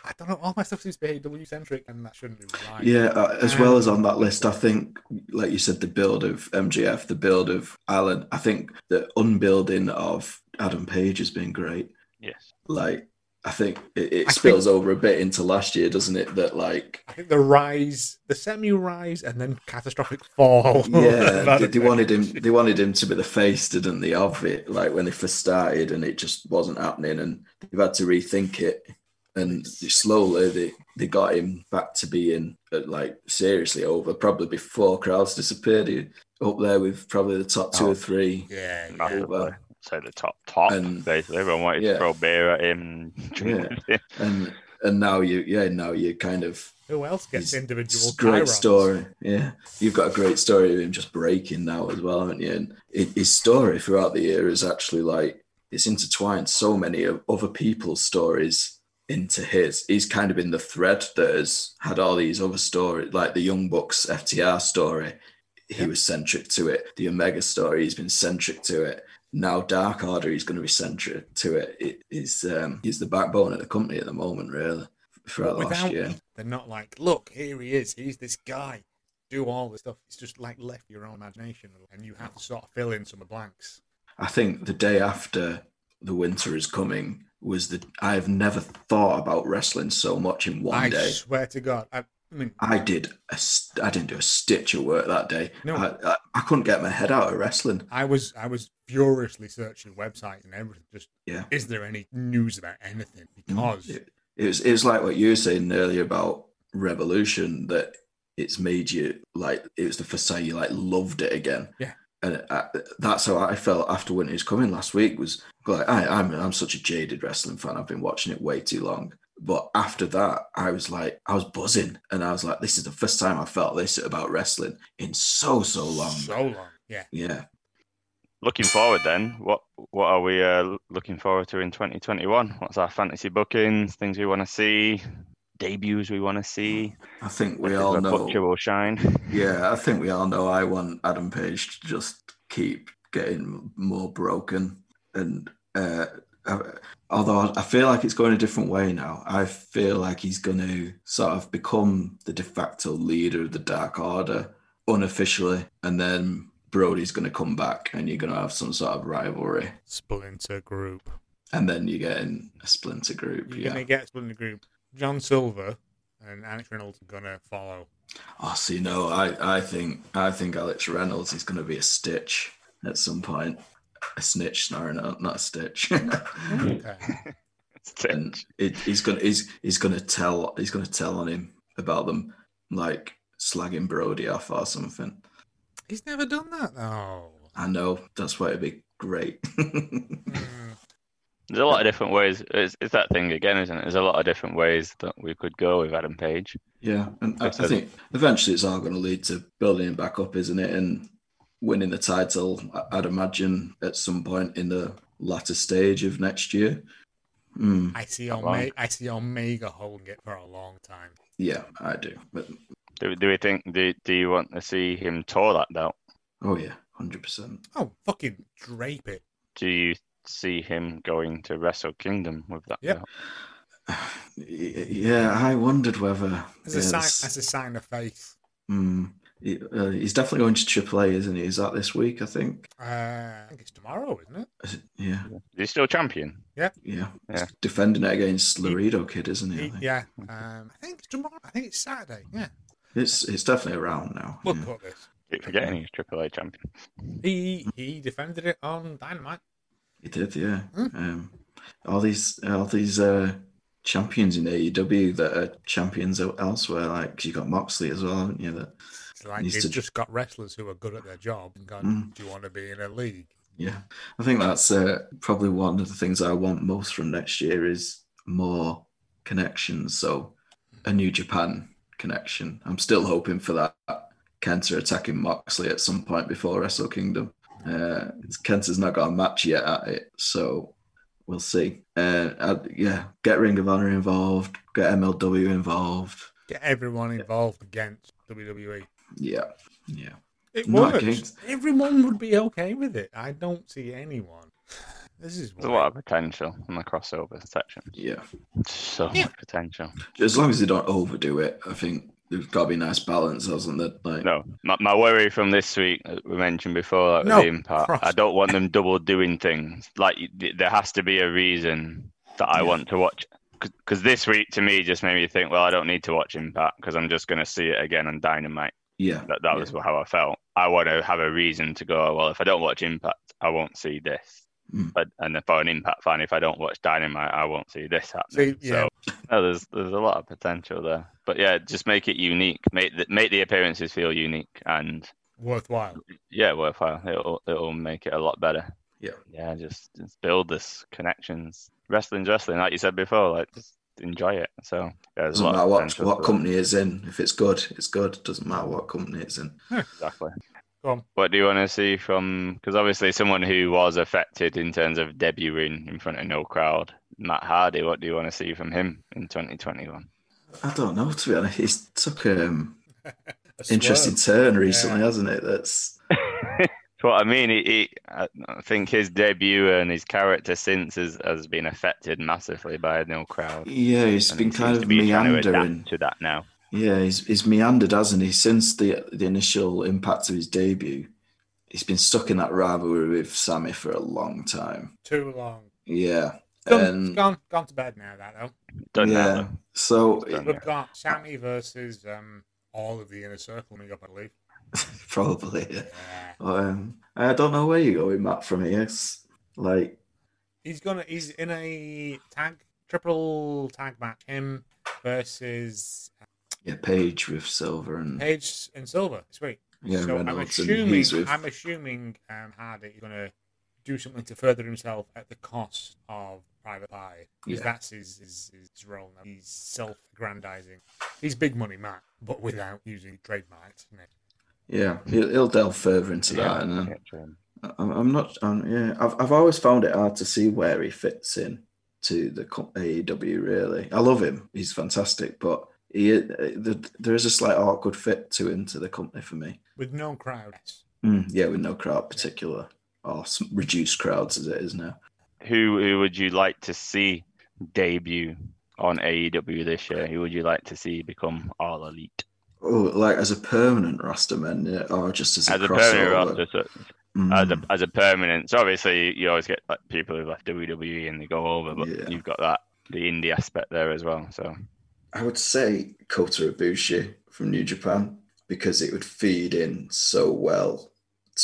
I don't know. All my stuff seems to be AEW centric, and that shouldn't be right. Yeah, uh, as well as on that list, I think, like you said, the build of MJF, the build of Allin, I think the unbuilding of Adam Page has been great. Yes. Like, I think it, it I spills over a bit into last year, doesn't it? That like, I think the rise, the semi-rise, and then catastrophic fall. yeah, they, they wanted him. They wanted him to be the face, didn't they? Of it, like when they first started, and it just wasn't happening, and they've had to rethink it. And slowly, they they got him back to being uh, like seriously over. Probably before crowds disappeared, he up there with probably the top two Oh. or three. Yeah, yeah. Massively. So the top top And- basically. Everyone wanted yeah. to throw beer at him and drink with him. And and now you, yeah, now you kind of Who else gets He's- individual great chirons? story. Yeah, you've got a great story of him just breaking now as well, haven't you? And it, his story throughout the year is actually like it's intertwined so many of other people's stories into his. He's kind of been the thread that has had all these other stories, like the Young Bucks FTR story. He Yeah. was centric to it. The Omega story, he's been centric to it. Now Dark Order, is going to be central to it. it is um, he's the backbone of the company at the moment, really. Throughout the last year. they're not like, look, here he is. He's this guy. Do all the stuff. It's just like left your own imagination, and you have to sort of fill in some of the blanks. I think the day after the winter is coming was the I have never thought about wrestling so much in one I day. I swear to God. I, I mean, I did a st- I didn't do a stitch of work that day. No. I, I, I couldn't get my head out of wrestling. I was I was furiously searching websites and everything. Just Yeah. is there any news about anything? Mm. Because It, it was it was like what you were saying earlier about Revolution that it's made you like it was the first time you like loved it again. Yeah. And I, that's how I felt after Winter is Coming last week. Was like I, I'm I'm such a jaded wrestling fan. I've been watching it way too long. But after that, I was like, I was buzzing, and I was like, this is the first time I felt this about wrestling in so so long. so long. Yeah. Yeah. Looking forward then, what what are we uh, looking forward to in 2021? What's our fantasy bookings? Things we want to see? Debuts we want to see? I think we all know. Butcher will shine. Yeah, I think we all know. I want Adam Page to just keep getting more broken, and uh, uh, although I feel like it's going a different way now, I feel like he's going to sort of become the de facto leader of the Dark Order unofficially, and then Brodie's going to come back, and you're going to have some sort of rivalry, Splinter Group. and then you're getting a splinter group. You're Yeah. gonna get a Splinter Group. John Silver and Alex Reynolds are gonna follow. Oh, see, no, I, I think I think Alex Reynolds is going to be a Stitch at some point, a snitch, sorry, not not a Stitch. Okay. and it, he's gonna he's he's gonna tell he's gonna tell on him about them like slagging Brodie off or something. He's never done that though. I know that's why it'd be great. Mm. There's a lot of different ways. It's, it's that thing again, isn't it? There's a lot of different ways that we could go with Adam Page. Yeah, and I, I think eventually it's all going to lead to building him back up, isn't it? And winning the title, I- I'd imagine at some point in the latter stage of next year. Mm, I see Omega. I see Omega holding it for a long time. yeah, I do. But Do, do we think? Do, do you want to see him tour that belt? oh yeah, hundred percent. Oh, fucking drape it. Do you see him going to Wrestle Kingdom with that? Yep. belt? Yeah, I wondered whether As a yeah, sign, as a sign of faith. mm, he- uh, he's definitely going to AAA, isn't he? Is that this week? I think. Uh, I think it's tomorrow, isn't it? Is it- Yeah, Is he still champion? yeah. Yeah. He's defending it against Laredo Kid, isn't he? He- think? yeah. Um, I think it's tomorrow. I think it's Saturday. Yeah. It's it's definitely around now. We'll yeah. cut this. Keep forgetting he's Triple A champion. He he defended it on Dynamite. He did, yeah. Hmm. Um, all these, all these uh, champions in AEW that are champions elsewhere. Like you got Moxley as well, haven't you? That, It's like they've to- just got wrestlers who are good at their job and gone, Mm. do you want to be in a league? yeah, I think that's uh, probably one of the things I want most from next year is more connections. So a New Japan connection. I'm still hoping for that. Kenta attacking Moxley at some point before Wrestle Kingdom. Uh, Kenta's not got a match yet at it, so we'll see. Uh, I'd- yeah, get Ring of Honor involved, get MLW involved. Get everyone involved against WWE. Yeah, yeah. It Not works. against- Everyone would be okay with it. I don't see anyone. This is There's a lot of potential in the crossover section. Yeah. So Yeah. much potential. As long as they don't overdo it, I think there's got to be a nice balance, hasn't there? Like, No, my, my worry from this week that we mentioned before, like No, the impact, cross- I don't want them double doing things. Like there has to be a reason that I Yeah. want to watch. Because this week to me just made me think, well, I don't need to watch Impact because I'm just going to see it again on Dynamite. Yeah, That that yeah. was how I felt. I want to have a reason to go. Well, if I don't watch Impact, I won't see this. Mm. But and if I'm an Impact fan, if I don't watch Dynamite, I won't see this happening. See, yeah. So no, there's there's a lot of potential there. But yeah, just make it unique. Make the, make the appearances feel unique and worthwhile. yeah, worthwhile. It'll it'll make it a lot better. Yeah. Yeah, just, just build this connections. Wrestling's wrestling, like you said before. Like just enjoy it. So yeah, Doesn't matter what, what company it's in. If it's good, it's good. Doesn't matter what company it's in. Exactly. Go on. What do you want to see from? Because obviously, someone who was affected in terms of debuting in front of no crowd, Matt Hardy. What do you want to see from him in 2021? I don't know, to be honest. He's took um A interesting swerve. turn recently, Yeah. hasn't it? That's That's what I mean. He, he, I I think his debut and his character since has, has been affected massively by no crowd. yeah, he's And been he kind of to be trying to meandering. to that now. Yeah, he's he's meandered, hasn't he? Since the the initial impact of his debut, he's been stuck in that rivalry with Sammy for a long time. Too long. Yeah, Done. and gone. Gone to bed now. That though. Don't yeah. know. So Done. We've got Sammy versus um all of the inner circle coming up, I believe. probably, yeah. Um, I don't know where you're going, Matt from here. It's like, He's gonna. He's in a tag triple tag match. Him versus yeah, Page with Silver and Page and Silver Sweet. yeah, so I'm Reynolds, and assuming. with I'm assuming um, Hardy is gonna do something to further himself at the cost of Private Party. Because Yeah. that's his, his his role now. He's self-aggrandizing. He's big money Matt, but without using trademarks. Isn't it? yeah, he'll, he'll delve further into that, and then Yeah. I'm, I'm not. I'm, yeah, I've I've always found it hard to see where he fits in to the AEW. Really, I love him. He's fantastic, but he uh, the, there is a slight awkward fit to him to the company for me. With no crowd. Mm, yeah, with no crowd particular or s- reduced crowds as it is now. Who who would you like to see debut on AEW this year? Who would you like to see become all elite Oh, like as a permanent roster man, or just as a as a permanent roster? So, Mm, as a as a permanent. So obviously you always get like people who left WWE and they go over, but Yeah. you've got that the indie aspect there as well. So I would say Kota Ibushi from New Japan because it would feed in so well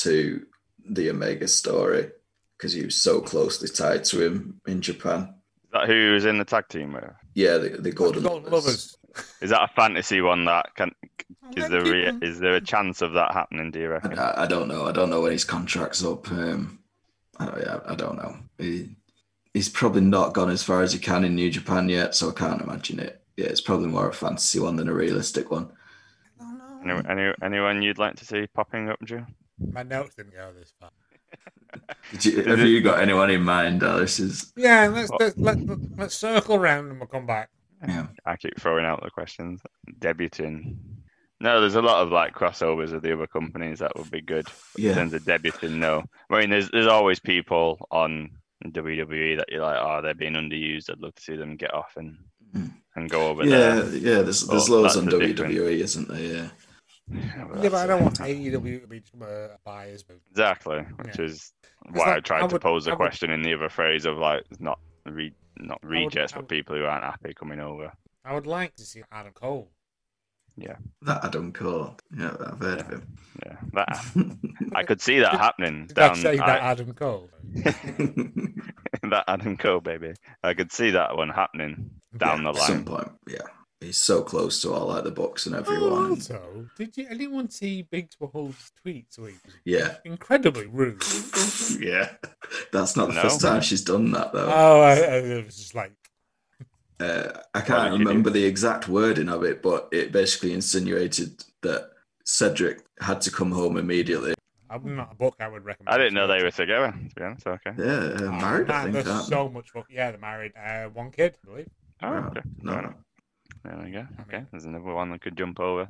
to the Omega story because he was so closely tied to him in Japan. is that who's in the tag team with? Yeah, the, the Golden, Golden Lovers. Lovers. Is that a fantasy one that can? Is Let there re- people- is there a chance of that happening? Do you I, reckon? I- I don't know. I don't know when his contract's up. Um, I, I, I don't know. He, he's probably not gone as far as he can in New Japan yet, so I can't imagine it. Yeah, it's probably more a fantasy one than a realistic one. Any, any, anyone you'd like to see popping up, Drew? My notes didn't go this far. Did you, have you got anyone in mind? Alice is Yeah, let's let's, let, let's circle round and we'll come back. Yeah. I keep throwing out the questions. Debuting. No, there's a lot of like crossovers of the other companies that would be good in Yeah. terms of debuting. No, I mean there's there's always people on WWE that you're like, oh, they're being underused. I'd love to see them get off and Mm. and go over Yeah, there. yeah, there's there's Oh, loads on the difference. WWE, isn't there? Yeah. Yeah, but that's I don't want AEW to be uh, biased. But Exactly, which Yeah. is why I tried I to pose I the would- question in the other phrase of like not re, not would- rejects, I but people who aren't happy coming over. I would like to see Adam Cole. Yeah, that Adam Cole. Yeah, I've heard of him. Yeah, that I could see that happening Did I down. say that Adam Cole? that Adam Cole baby. I could see that one happening down Yeah, the At some line. point, yeah. He's so close to all like the Bucks and everyone. Oh, everyone. also, did you anyone see Big Swole's tweet? So he was Yeah. incredibly rude. yeah. That's not the No. first time she's done that though. Oh, I, I, it was just like, Uh, I can't did you do? remember the exact wording of it, but it basically insinuated that Cedric had to come home immediately. I'm not a book I would recommend. I didn't know they were together. To be honest, okay. Yeah, uh, Oh, married, I think. there's so much fuck. Yeah, they're married. Uh, one kid, I believe. Oh, okay. no, no. Enough. There we go. Okay, there's another one that could jump over.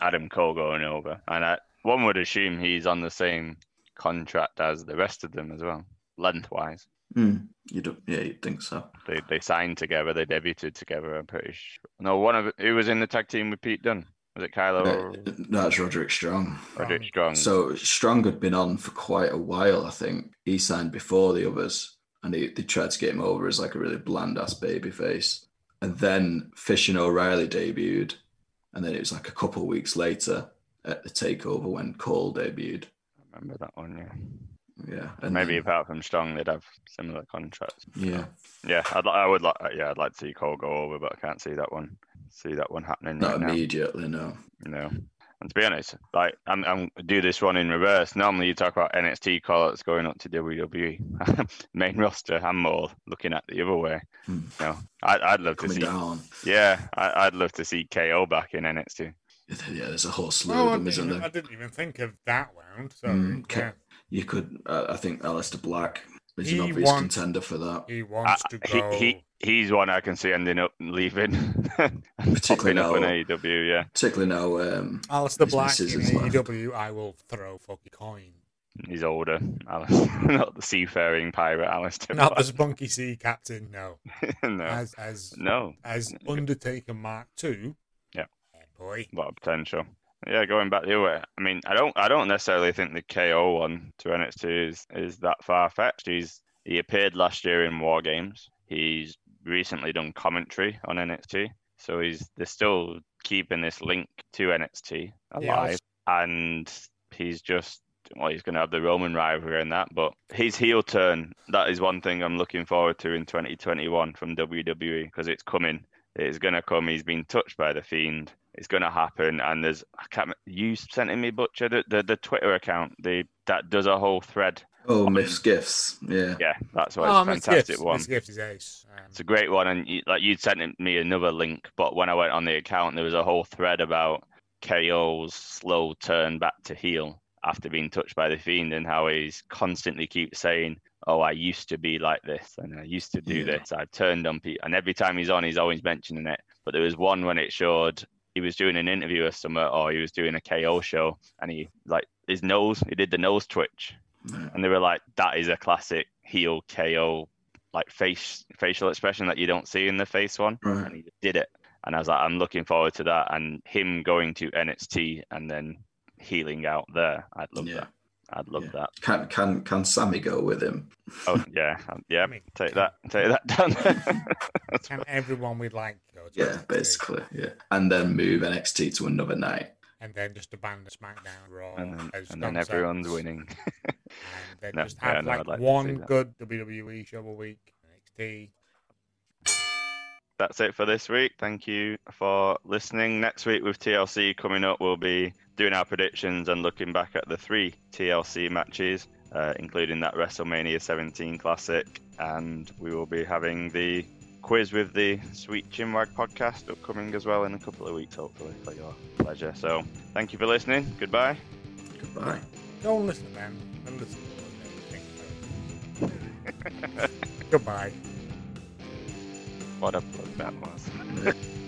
Adam Cole going over, and I, one would assume he's on the same contract as the rest of them as well, lengthwise. Hmm, you don't, yeah, you'd think so. They they signed together, they debuted together. I'm pretty sure. No, one of who was in the tag team with Pete Dunne was it Kylo or that's Roderick Strong. Roderick Strong? So Strong had been on for quite a while, I think. He signed before the others, and they, they tried to get him over as like a really bland ass baby face. And then Fish and O'Reilly debuted, and then it was like a couple of weeks later at the takeover when Cole debuted. I remember that one. Yeah, Yeah, and maybe then- apart from Strong, they'd have similar contracts. yeah, Yeah, I'd, I would like. Yeah, I'd like to see Cole go over, but I can't see that one. See that one happening not right now. immediately, no, no. You know, and to be honest, like I'm, I'm do this one in reverse. Normally, you talk about NXT call-ups going up to WWE, main roster, and more looking at the other way. Hmm. You know, I, I'd love to Coming see. down. Yeah, I, I'd love to see KO back in NXT. Yeah, there's a whole slew Oh, of I them, didn't, isn't even, there? I didn't even think of that round. So Mm, okay. yeah, You could, uh, I think, Aleister Black is an He obvious wants- contender for that. he wants to I- he, he he's one I can see ending up leaving, Particularly popping up on AEW. Yeah, Particularly now, um, Aleister his Black in is left. AEW, I will throw fucking coin. he's older. Alice, not the seafaring pirate Alistair. Not the Black. spunky sea captain, no. no, As as no. as Undertaker Mark Two. Yeah. boy. a lot of potential. Yeah, going back the other way. I mean, I don't, I don't necessarily think the KO one to NXT is is that far fetched. He's he appeared last year in War Games. He's recently done commentary on NXT, so he's they're still keeping this link to NXT Yeah, alive, and he's just. Well, he's going to have the Roman rivalry and that, but his heel turn, that is one thing I'm looking forward to in 2021 from WWE because it's coming. It's going to come. He's been touched by the Fiend it's going to happen. And there's, I can't, you sent in me Butcher the, the, the Twitter account, the that does a whole thread. oh, Mith Gifs. Yeah. Yeah, that's why Oh, it's a fantastic Gifts. one. Miss Gifts is ace. Um, It's a great one, and you, like you'd sent me another link, but when I went on the account, there was a whole thread about KO's slow turn back to heel after being touched by the Fiend, and how he's constantly keeps saying, "Oh, I used to be like this, and I used to do Yeah. this. I turned on people," and every time he's on, he's always mentioning it. But there was one when it showed he was doing an interview or something, or he was doing a KO show, and he like his nose, he did the nose twitch, Yeah. and they were like, "That is a classic heel KO." Like face facial expression that you don't see in the face one, Right. and he did it. And I was like, I'm looking forward to that, and him going to NXT and then heeling out there. I'd love Yeah. that. I'd love Yeah. that. Can can can Sammy go with him? Oh yeah, um, yeah. I mean, Take that, take that down. That's Can everyone we'd like to go to Yeah, NXT? basically. Yeah. And then move NXT to another night. And then just abandon SmackDown Raw. and then, as and then everyone's winning. And then No, just have no, like, I'd like one good WWE show a week. NXT. That's it for this week. Thank you for listening. Next week with TLC coming up, we'll be doing our predictions and looking back at the three TLC matches. uh, including that WrestleMania 17 classic. And we will be having the quiz with the Sweet Chinwag podcast upcoming as well in a couple of weeks, hopefully, for your pleasure. So thank you for listening. Goodbye. Goodbye. Don't listen to them. Don't listen to them. Goodbye. What a plug that was.